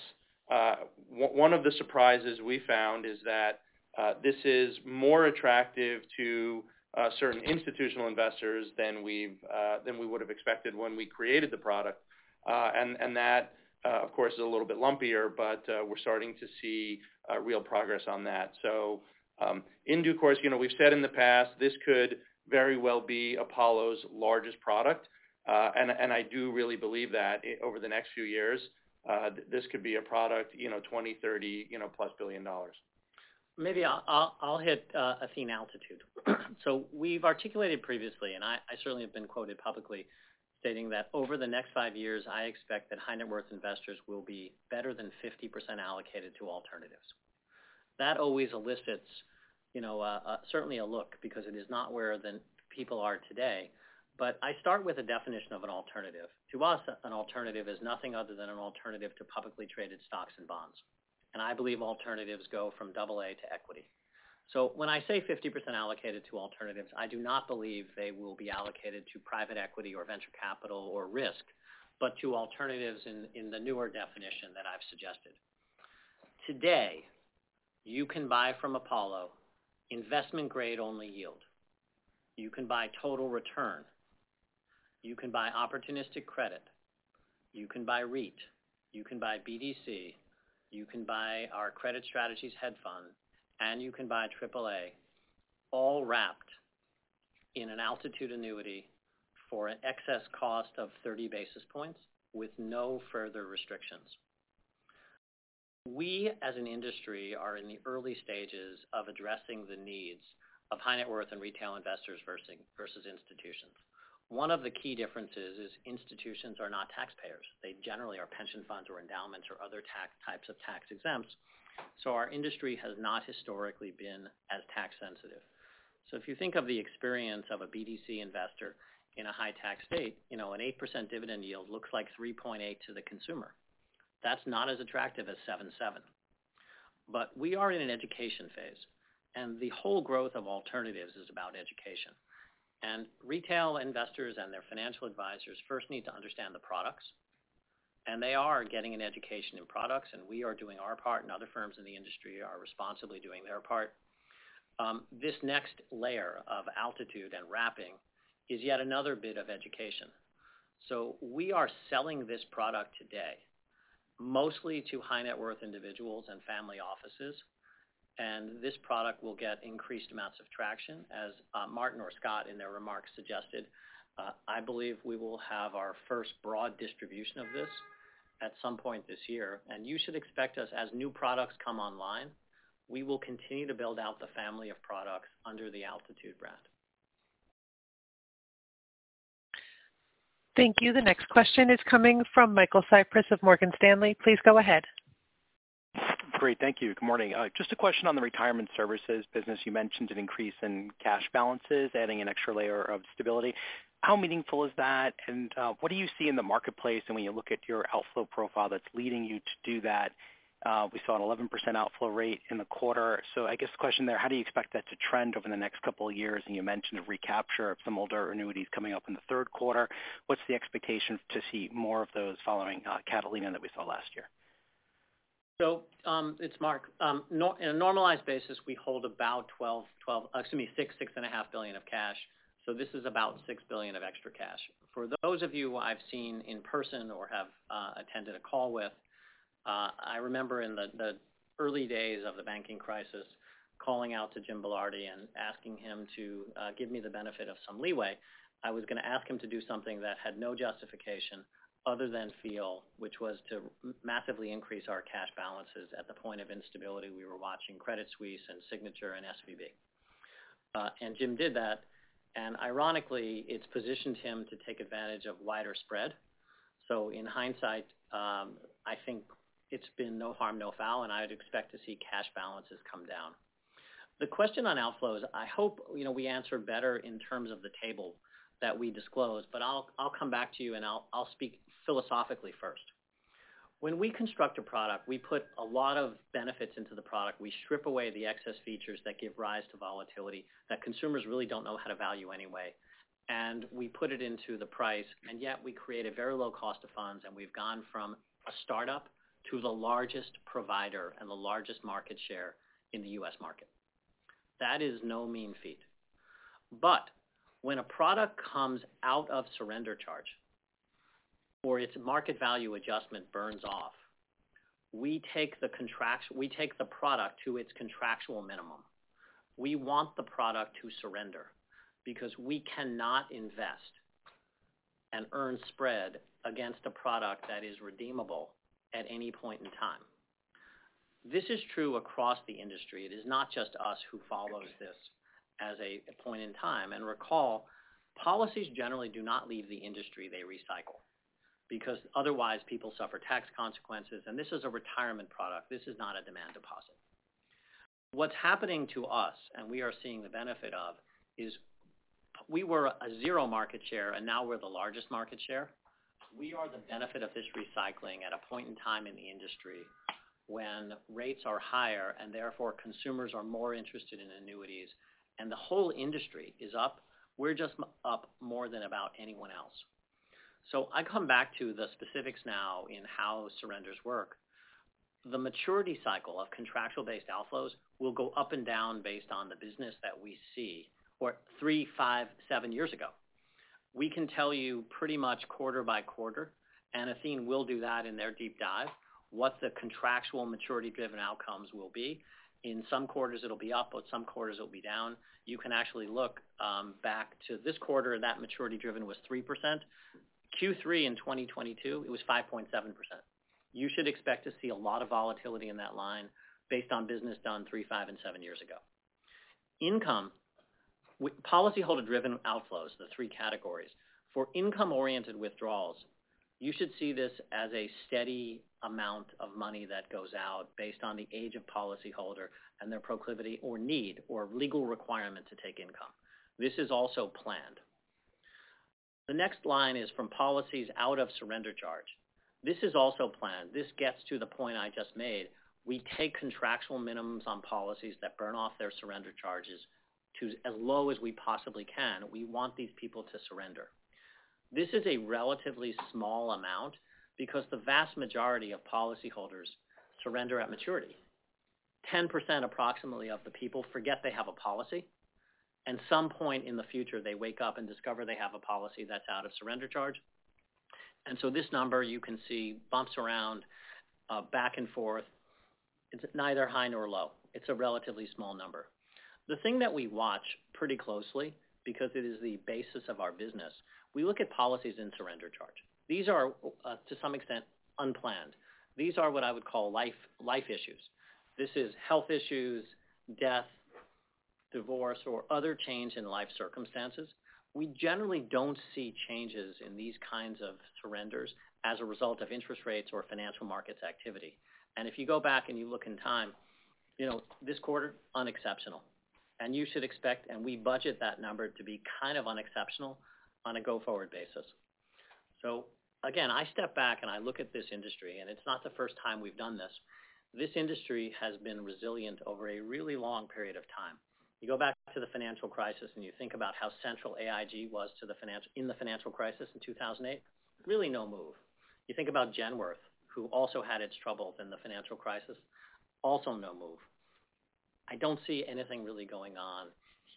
one of the surprises we found is that this is more attractive to certain institutional investors than we've than we would have expected when we created the product. Uh and that, of course, is a little bit lumpier, but we're starting to see Uh, real progress on that. So um, in due course, you know, we've said in the past, this could very well be Apollo's largest product. Uh, and and I do really believe that eh, over the next few years, uh, this could be a product, you know, $20 billion, $30 billion, you know, billion dollars. Maybe I'll hit Athene Altitude. (clears throat) So we've articulated previously, and I certainly have been quoted publicly stating that over the next five years, I expect that high net worth investors will be better than 50% allocated to alternatives. That always elicits, you know, certainly a look because it is not where the people are today. But I start with a definition of an alternative. To us, an alternative is nothing other than an alternative to publicly traded stocks and bonds. And I believe alternatives go from double A to equity. So when I say 50% allocated to alternatives, I do not believe they will be allocated to private equity or venture capital or risk, but to alternatives in the newer definition that I've suggested. Today, you can buy from Apollo investment grade only yield. You can buy total return. You can buy opportunistic credit. You can buy REIT. You can buy BDC. You can buy our credit strategies hedge fund, and you can buy AAA, all wrapped in an Altitude annuity for an excess cost of 30 basis points with no further restrictions. We, as an industry, are in the early stages of addressing the needs of high net worth and retail investors versus institutions. One of the key differences is institutions are not taxpayers. They generally are pension funds or endowments or other types of tax exempts. So our industry has not historically been as tax sensitive. So if you think of the experience of a BDC investor in a high tax state, you know, an 8% dividend yield looks like 3.8 to the consumer. That's not as attractive as 7.7. But We are in an education phase, and the whole growth of alternatives is about education. And retail investors and their financial advisors first need to understand the products, and they are getting an education in products, and we are doing our part, and other firms in the industry are responsibly doing their part. Um, this next layer of Altitude and wrapping is yet another bit of education. So we are selling this product today mostly to high net worth individuals and family offices, and this product will get increased amounts of traction. As uh, Martin or Scott in their remarks suggested, uh, I believe we will have our first broad distribution of this at some point this year. And you should expect us, as new products come online, we will continue to build out the family of products under the Altitude brand. Thank you. The next question is coming from Michael Cyprys of Morgan Stanley. Please go ahead. Great. Thank you. Good morning. Uh, just a question on the retirement services business. You mentioned an increase in cash balances, adding an extra layer of stability. How meaningful is that? And uh, what do you see in the marketplace and when you look at your outflow profile that's leading you to do that? Uh, we saw an 11% outflow rate in the quarter. So I guess the question there, how do you expect that to trend over the next couple of years? And you mentioned a recapture of some older annuities coming up in the third quarter. What's the expectation to see more of those following uh, Catalina that we saw last year? So um, it's Marc. Um, in a normalized basis, we hold about 6.5 billion of cash. So this is about 6 billion of extra cash. For those of you I've seen in person or have uh, attended a call with, uh, I remember in the early days of the banking crisis, calling out to Jim Belardi and asking him to uh, give me the benefit of some leeway. I was going to ask him to do something that had no justification other than feel, which was to massively increase our cash balances at the point of instability. We were watching Credit Suisse and Signature and SVB. And Jim did that. And ironically, it's positioned him to take advantage of wider spread. So in hindsight, um, I think it's been no harm, no foul, and I would expect to see cash balances come down. The question on outflows, I hope you know we answered better in terms of the table that we disclosed, but I'll I'll come back to you and I'll I'll speak philosophically first. When we construct a product, we put a lot of benefits into the product. We strip away the excess features that give rise to volatility that consumers really don't know how to value anyway. And we put it into the price, and yet we create a very low cost of funds, and we've gone from a startup to the largest provider and the largest market share in the U.S. market. That is no mean feat. But when a product comes out of surrender charge or its market value adjustment burns off, we take the product to its contractual minimum. We want the product to surrender because we cannot invest and earn spread against a product that is redeemable at any point in time. This is true across the industry. It is not just us who follows this as a point in time. And recall, policies generally do not leave the industry. They recycle because otherwise people suffer tax consequences. And this is a retirement product. This is not a demand deposit. What's happening to us, and we are seeing the benefit of, is we were a zero market share, and now we're the largest market share. We are the benefit of this recycling at a point in time in the industry when rates are higher and therefore consumers are more interested in annuities, and the whole industry is up. We're just up more than about anyone else. So I come back to the specifics now in how surrenders work. The maturity cycle of contractual-based outflows will go up and down based on the business that we see or three, five, seven years ago. We can tell you pretty much quarter by quarter, and Athene will do that in their deep dive, what the contractual maturity-driven outcomes will be. In some quarters, it'll be up, but some quarters it'll be down. You can actually look um, back to this quarter, that maturity-driven was 3%. Q3 in 2022, it was 5.7%. You should expect to see a lot of volatility in that line based on business done three, five, and seven years ago. Income, policyholder-driven outflows, the three categories. For income-oriented withdrawals, you should see this as a steady amount of money that goes out based on the age of policyholder and their proclivity or need or legal requirement to take income. This is also planned. The next line is from policies out of surrender charge. This is also planned. This gets to the point I just made. We take contractual minimums on policies that burn off their surrender charges to as low as we possibly can. We want these people to surrender. This is a relatively small amount because the vast majority of policyholders surrender at maturity. 10% approximately of the people forget they have a policy, and some point in the future, they wake up and discover they have a policy that's out of surrender charge. And so this number, you can see, bumps around uh, back and forth. It's neither high nor low. It's a relatively small number. The thing that we watch pretty closely because it is the basis of our business, we look at policies in surrender charge. These are, uh, to some extent, unplanned. These are what I would call life issues. This is health issues, death, divorce, or other change in life circumstances. We generally don't see changes in these kinds of surrenders as a result of interest rates or financial markets activity. And if you go back and you look in time, you know, this quarter, unexceptional. And you should expect, and we budget that number to be kind of unexceptional on a go-forward basis. So again, I step back and I look at this industry, and it's not the first time we've done this. This industry has been resilient over a really long period of time. You go back to the financial crisis and you think about how central AIG was to the financial in the financial crisis in 2008, really no move. You think about Genworth, who also had its troubles in the financial crisis, also no move. I don't see anything really going on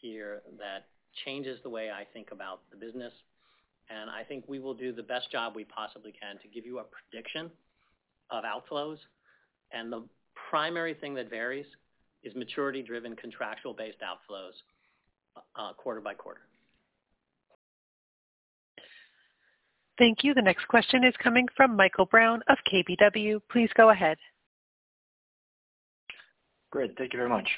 here that changes the way I think about the business, and I think we will do the best job we possibly can to give you a prediction of outflows. And the primary thing that varies is maturity-driven, contractual-based outflows, uh, quarter by quarter. Thank you. The next question is coming from Michael Brown of KBW. Please go ahead. Great. Thank you very much.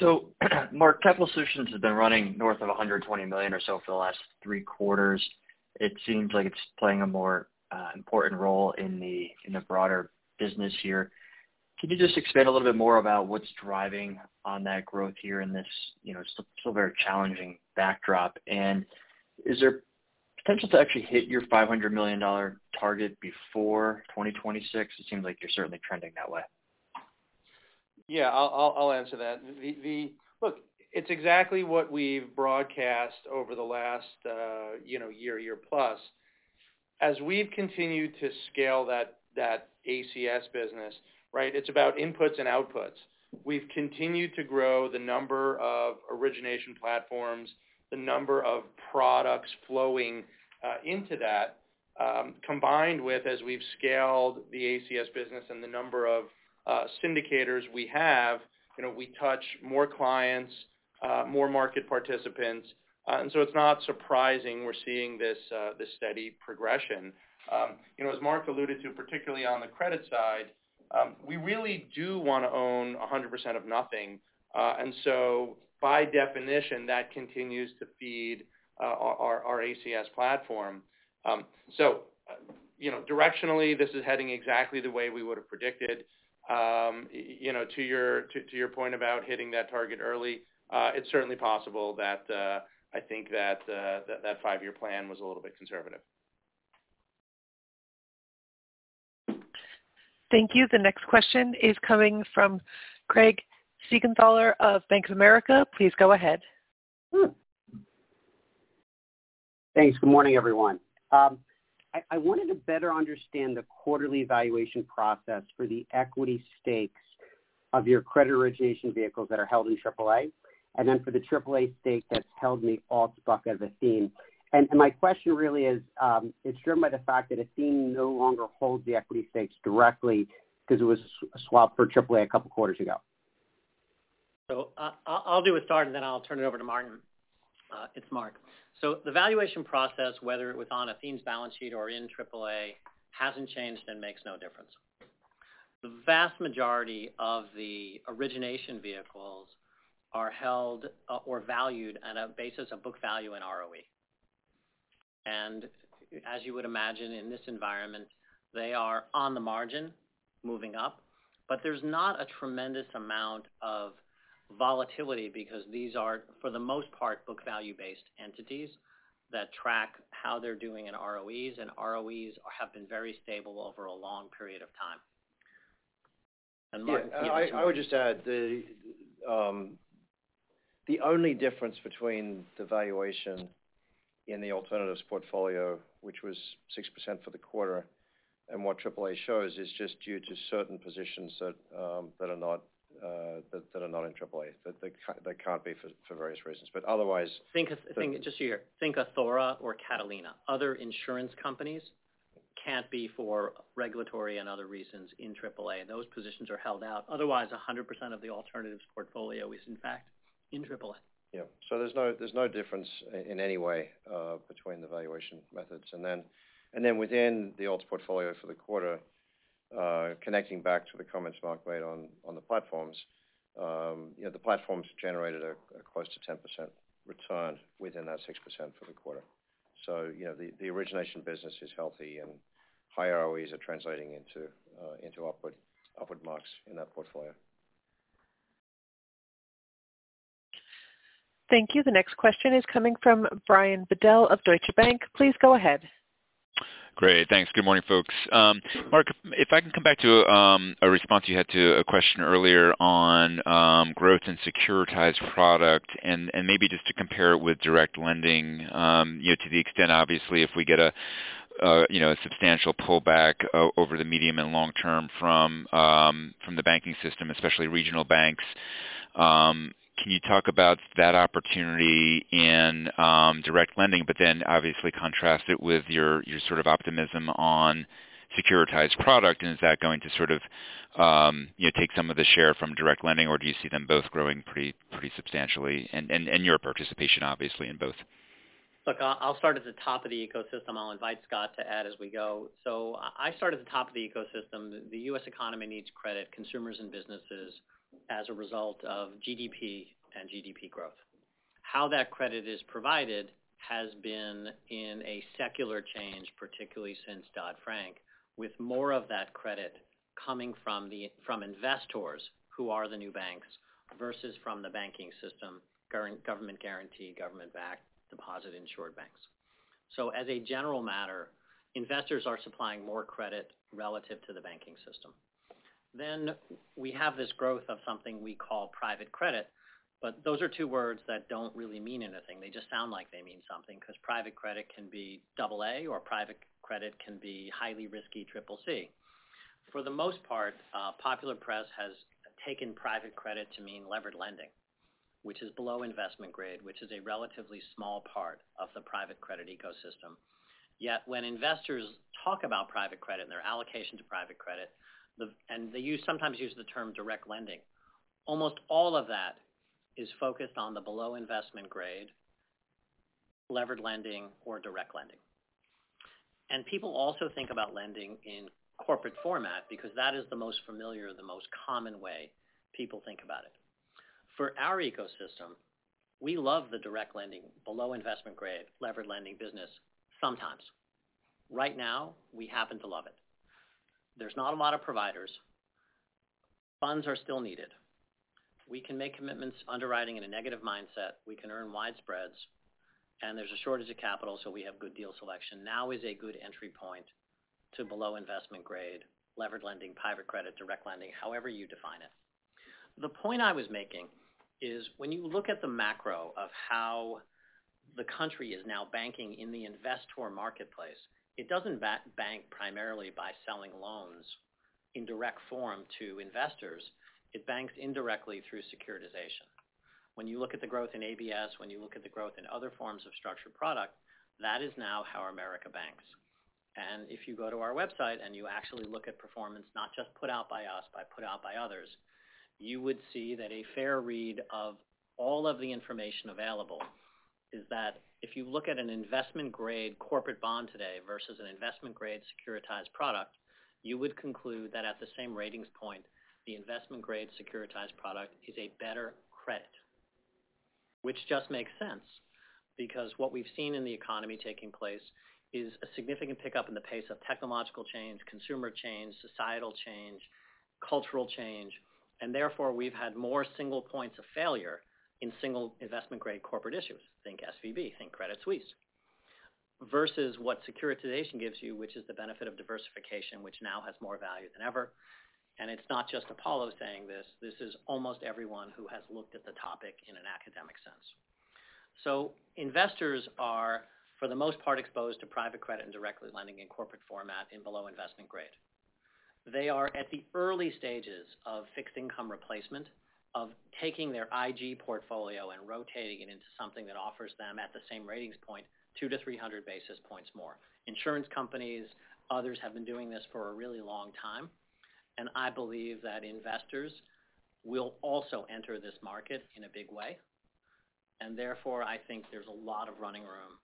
So (clears throat) Marc, Capital Solutions has been running north of $120 million or so for the last three quarters. It seems like it's playing a more uh, important role in the in the broader business here. Can you just expand a little bit more about what's driving on that growth here in this, you know, still very challenging backdrop? And is there potential to actually hit your $500 million target before 2026? It seems like you're certainly trending that way. Yeah, I'll answer that. Look, it's exactly what we've broadcast over the last, uh, you know, year year plus. As we've continued to scale that that ACS business, right? It's about inputs and outputs. We've continued to grow the number of origination platforms, the number of products flowing uh, into that, um, combined with, as we've scaled the ACS business and the number of uh, syndicators we have, you know, we touch more clients, uh, more market participants. Uh and so it's not surprising we're seeing this this steady progression. Um, you know, as Marc alluded to, particularly on the credit side, Um, we really do wanna own 100% of nothing. Uh, and so by definition, that continues to feed uh, our ACS platform. Um, so, uh, you know, directionally, this is heading exactly the way we would have predicted. Um, you know, to your to your point about hitting that target early, uh, it's certainly possible that I think that that, that five-year plan was a little bit conservative. Thank you. The next question is coming from Craig Siegenthaler of Bank of America. Please go ahead. Hmm. Thanks. Good morning, everyone. Um, I wanted to better understand the quarterly valuation process for the equity stakes of your credit origination vehicles that are held in AAA, and then for the AAA stake that's held in the alts bucket of Athene. And my question really is, um, it's driven by the fact that Athene no longer holds the equity stakes directly because it was swapped for AAA a couple quarters ago. So uh, I'll do a start, and then I'll turn it over to Martin. Uh, it's Marc. So the valuation process, whether it was on Athene's balance sheet or in AAA, hasn't changed and makes no difference. The vast majority of the origination vehicles are held uh, or valued on a basis of book value and ROE. And as you would imagine in this environment, they are on the margin moving up. But there's not a tremendous amount of volatility because these are, for the most part, book value-based entities that track how they're doing in ROEs, and ROEs have been very stable over a long period of time. Martin, can you- Yeah. I would just add the um the only difference between the valuation in the alternatives portfolio, which was 6% for the quarter, and what AAA shows is just due to certain positions that um that are not uh that that are not in AAA. That they can't be for various reasons. But otherwise. Think, just clear, think Athora or Catalina. Other insurance companies can't be for regulatory and other reasons in AAA. Those positions are held out. Otherwise, 100% of the alternatives portfolio is in fact in AAA. Yeah. So there's no there's no difference in any way uh, between the valuation methods. And then and then within the alts portfolio for the quarter, uh, connecting back to the comments Marc made on the platforms, um, you know, the platforms generated a close to 10% return within that 6% for the quarter. So, you know, the origination business is healthy and high ROEs are translating into uh into upward upward marks in that portfolio. Thank you. The next question is coming from Brian Bedell of Deutsche Bank. Please go ahead. Great. Thanks. Good morning, folks. Um, Marc, if I can come back to um, a response you had to a question earlier on um, growth and securitized product and maybe just to compare it with direct lending, you know, to the extent obviously if we get a you know, a substantial pullback uh, over the medium and long term from um from the banking system, especially regional banks, can you talk about that opportunity in direct lending, but then obviously contrast it with your sort of optimism on securitized product? And is that going to sort of um you know take some of the share from direct lending, or do you see them both growing pretty substantially, and your participation obviously in both? Look, I'll start at the top of the ecosystem. I'll invite Scott to add as we go. So I start at the top of the ecosystem. The U.S. economy needs credit, consumers and businesses, as a result of GDP and GDP growth. How that credit is provided has been in a secular change, particularly since Dodd-Frank, with more of that credit coming from the, from investors who are the new banks versus from the banking system, government guarantee, government-backed deposit-insured banks. So as a general matter, investors are supplying more credit relative to the banking system. Then we have this growth of something we call private credit, but those are two words that don't really mean anything. They just sound like they mean something because private credit can be double A or private credit can be highly risky triple C. For the most part, uh, popular press has taken private credit to mean levered lending, which is below investment grade, which is a relatively small part of the private credit ecosystem. Yet when investors talk about private credit and their allocation to private credit, and they sometimes use the term direct lending, almost all of that is focused on the below investment grade levered lending or direct lending. And people also think about lending in corporate format because that is the most familiar, the most common way people think about it. For our ecosystem, we love the direct lending below investment grade levered lending business sometimes. Right now, we happen to love it. There's not a lot of providers. Funds are still needed. We can make commitments underwriting in a negative mindset. We can earn wide spreads, and there's a shortage of capital, so we have good deal selection. Now is a good entry point to below investment grade levered lending, private credit, direct lending, however you define it. The point I was making is when you look at the macro of how the country is now banking in the investor marketplace, it doesn't bank primarily by selling loans in direct form to investors. It banks indirectly through securitization. When you look at the growth in ABS, when you look at the growth in other forms of structured product, that is now how America banks. And if you go to our website and you actually look at performance, not just put out by us, but put out by others, you would see that a fair read of all of the information available is that if you look at an investment-grade corporate bond today versus an investment-grade securitized product, you would conclude that at the same ratings point, the investment-grade securitized product is a better credit. Which just makes sense because what we've seen in the economy taking place is a significant pickup in the pace of technological change, consumer change, societal change, cultural change, and therefore, we've had more single points of failure in single investment-grade corporate issues. Think SVB, think Credit Suisse. Versus what securitization gives you, which is the benefit of diversification, which now has more value than ever. And it's not just Apollo saying this. This is almost everyone who has looked at the topic in an academic sense. So investors are, for the most part, exposed to private credit and directly lending in corporate format in below investment grade. They are at the early stages of fixed income replacement, of taking their IG portfolio and rotating it into something that offers them at the same ratings point, 200-300 basis points more. Insurance companies, others have been doing this for a really long time, and I believe that investors will also enter this market in a big way. And therefore, I think there's a lot of running room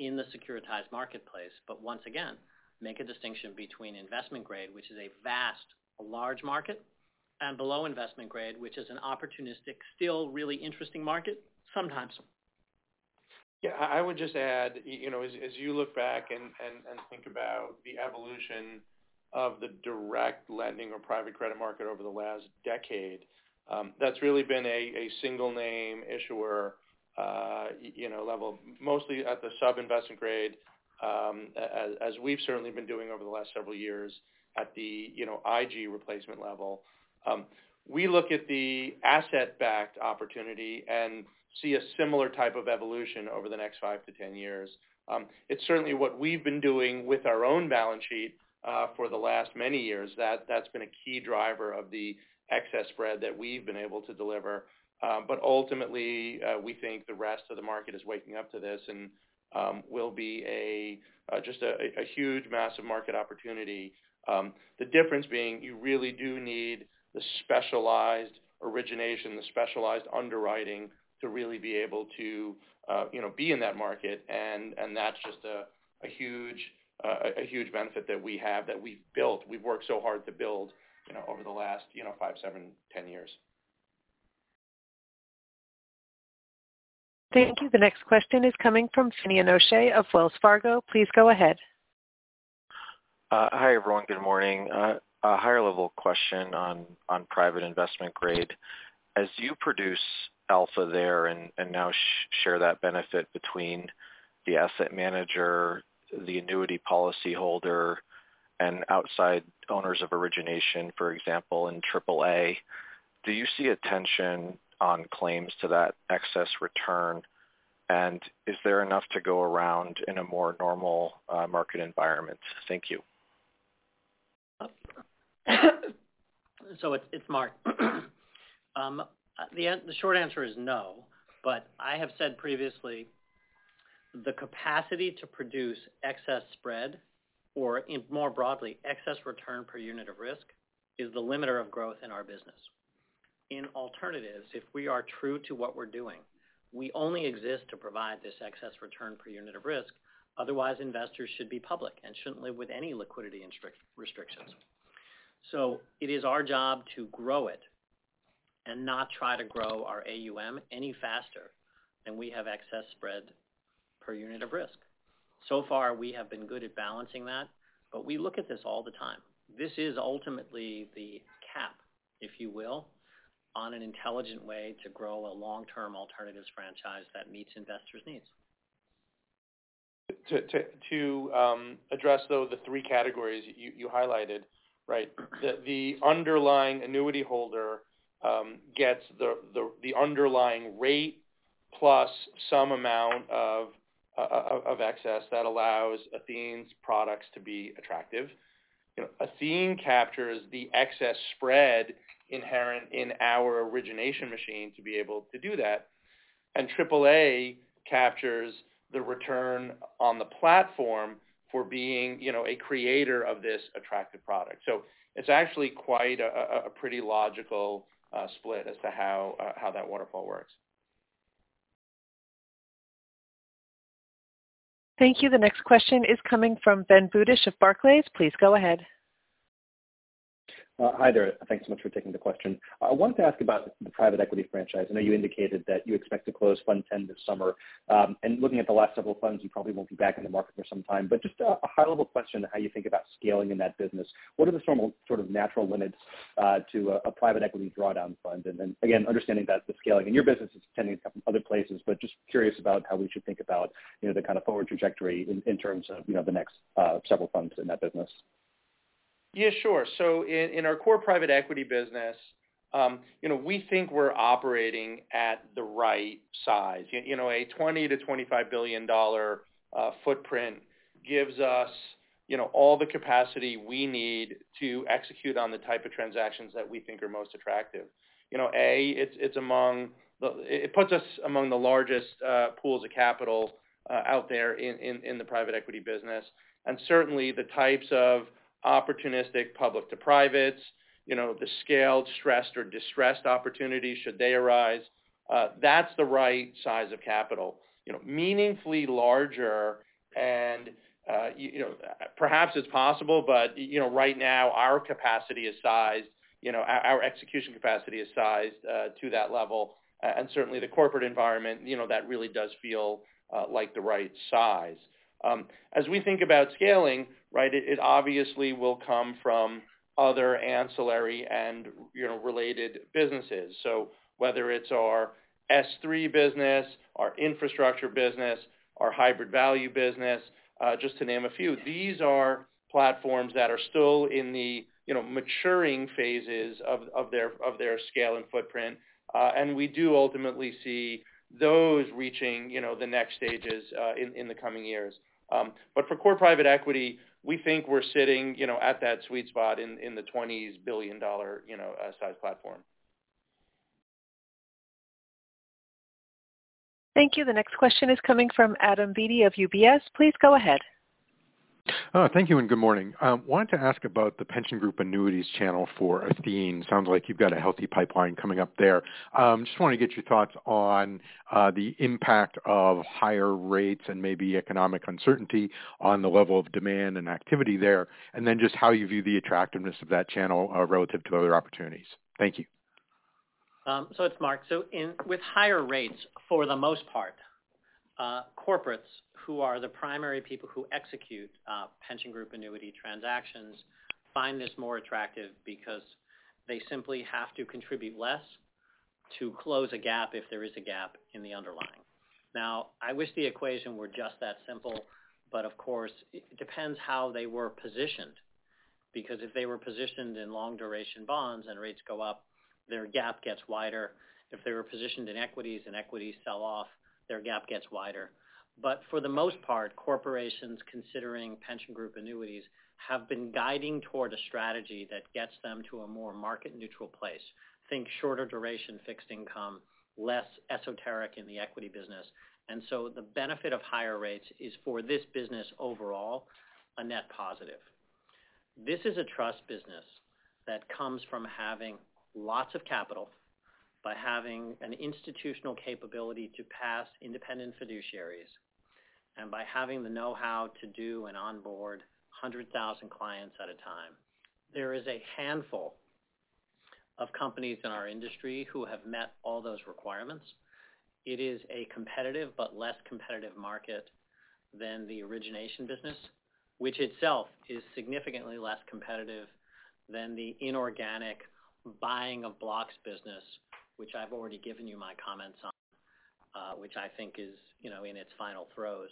in the securitized marketplace. But once again, make a distinction between investment grade, which is a vast, large market, and below investment grade, which is an opportunistic, still really interesting market sometimes. Yeah, I would just add, you know, as you look back and and and think about the evolution of the direct lending or private credit market over the last decade, um, that's really been a single name issuer uh, you know, level, mostly at the sub-investment grade, um, as we've certainly been doing over the last several years at the you know, IG replacement level. Um, we look at the asset-backed opportunity and see a similar type of evolution over the next five to ten years. Um, it's certainly what we've been doing with our own balance sheet uh, for the last many years. That's been a key driver of the excess spread that we've been able to deliver. Um but ultimately, uh, we think the rest of the market is waking up to this and um, will be uh, just a huge, massive market opportunity. The difference being you really do need the specialized origination, the specialized underwriting to really be able to, uh, you know, be in that market. And and that's just a a huge uh, a huge benefit that we have that we've built. We've worked so hard to build, you know, over the last, you know, five, seven, ten years. Thank you. The next question is coming from Finian O'Shea of Wells Fargo. Please go ahead. Uh, hi, everyone. Good morning. A higher level question on private investment grade. As you produce alpha there and now share that benefit between the asset manager, the annuity policy holder, and outside owners of origination, for example, in AAA, do you see a tension on claims to that excess return? And is there enough to go around in a more normal uh, market environment? Thank you. So it's Marc. (clears throat) Um, the short answer is no, but I have said previously, the capacity to produce excess spread or more broadly, excess return per unit of risk is the limiter of growth in our business. In alternatives, if we are true to what we're doing, we only exist to provide this excess return per unit of risk. Otherwise, investors should be public and shouldn't live with any liquidity restrictions. So it is our job to grow it and not try to grow our AUM any faster than we have excess spread per unit of risk. So far, we have been good at balancing that, but we look at this all the time. This is ultimately the cap, if you will, on an intelligent way to grow a long-term alternatives franchise that meets investors' needs. To to, to um, address, though, the three categories you you highlighted, right? The the underlying annuity holder um, gets the the the underlying rate plus some amount of uh, of excess that allows Athene's products to be attractive. You know, Athene captures the excess spread inherent in our origination machine to be able to do that. And AAA captures the return on the platform for being, you know, a creator of this attractive product. So it's actually quite a pretty logical uh, split as to uh, how that waterfall works. Thank you. The next question is coming from Ben Budish of Barclays. Please go ahead. Uh, hi there. Thanks so much for taking the question. I wanted to ask about the private equity franchise. I know you indicated that you expect to close Fund X this summer. Um and looking at the last several funds, you probably won't be back in the market for some time. But just a high-level question on how you think about scaling in that business. What are the sort of natural limits uh, to a private equity drawdown fund? And then again, understanding that the scaling in your business is tending to come from other places, but just curious about how we should think about, you know, the kind of forward trajectory in terms of, you know, the next uh, several funds in that business. Yeah, sure. So in our core private equity business, um, you know, we think we're operating at the right size. You know, a $20 billion-$25 billion uh, footprint gives us, you know, all the capacity we need to execute on the type of transactions that we think are most attractive. You know, a it's it's among the, it puts us among the largest uh, pools of capital uh, out there in in the private equity business. And certainly the types of opportunistic public to privates, you know, the scaled, stressed or distressed opportunities should they arise, Uh, that's the right size of capital. You know, meaningfully larger and, uh, you know, perhaps it's possible, but, you know, right now our capacity is sized, you know, our execution capacity is sized uh, to that level. And certainly the corporate environment, you know, that really does feel like the right size. Um, as we think about scaling, right, it obviously will come from other ancillary and, you know, related businesses. So whether it's our S3 business, our infrastructure business, our hybrid value business, uh, just to name a few. These are platforms that are still in the, you know, maturing phases of their scale and footprint. Uh, and we do ultimately see those reaching, you know, the next stages uh, in the coming years. Um, for core private equity, we think we're sitting, you know, at that sweet spot in in the $20s you know, uh, size platform. Thank you. The next question is coming from Adam Beatty of UBS. Please go ahead. Thank you and good morning. Wanted to ask about the pension group annuities channel for Athene. Sounds like you've got a healthy pipeline coming up there. Just wanna get your thoughts on uh, the impact of higher rates and maybe economic uncertainty on the level of demand and activity there, and then just how you view the attractiveness of that channel uh, relative to other opportunities. Thank you. Um, so it's Marc. So in, with higher rates, for the most part, Uh, corporates who are the primary people who execute uh, pension group annuity transactions find this more attractive because they simply have to contribute less to close a gap if there is a gap in the underlying. Now, I wish the equation were just that simple, but of course, it depends how they were positioned. Because if they were positioned in long duration bonds and rates go up, their gap gets wider. If they were positioned in equities and equities sell off, their gap gets wider. But for the most part, corporations considering pension group annuities have been guiding toward a strategy that gets them to a more market neutral place. Think shorter duration fixed income, less esoteric in the equity business. And so the benefit of higher rates is for this business overall, a net positive. This is a trust business that comes from having lots of capital by having an institutional capability to pass independent fiduciaries, and by having the know-how to do and onboard 100,000 clients at a time. There is a handful of companies in our industry who have met all those requirements. It is a competitive but less competitive market than the origination business, which itself is significantly less competitive than the inorganic buying of blocks business, which I've already given you my comments on, uh, which I think is, you know, in its final throes.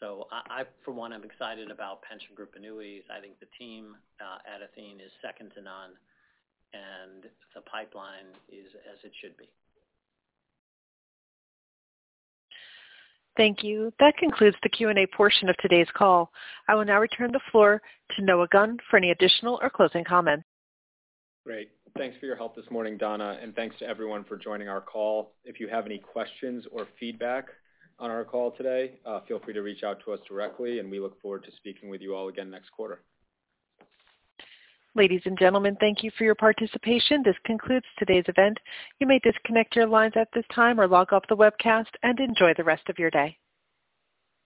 So I for one I'm excited about pension group annuities. I think the team uh, at Athene is second to none, and the pipeline is as it should be. Thank you. That concludes the Q&A portion of today's call. I will now return the floor to Noah Gunn for any additional or closing comments. Great. Thanks for your help this morning, Donna, and thanks to everyone for joining our call. If you have any questions or feedback on our call today, uh, feel free to reach out to us directly, and we look forward to speaking with you all again next quarter. Ladies and gentlemen, thank you for your participation. This concludes today's event. You may disconnect your lines at this time or log off the webcast and enjoy the rest of your day.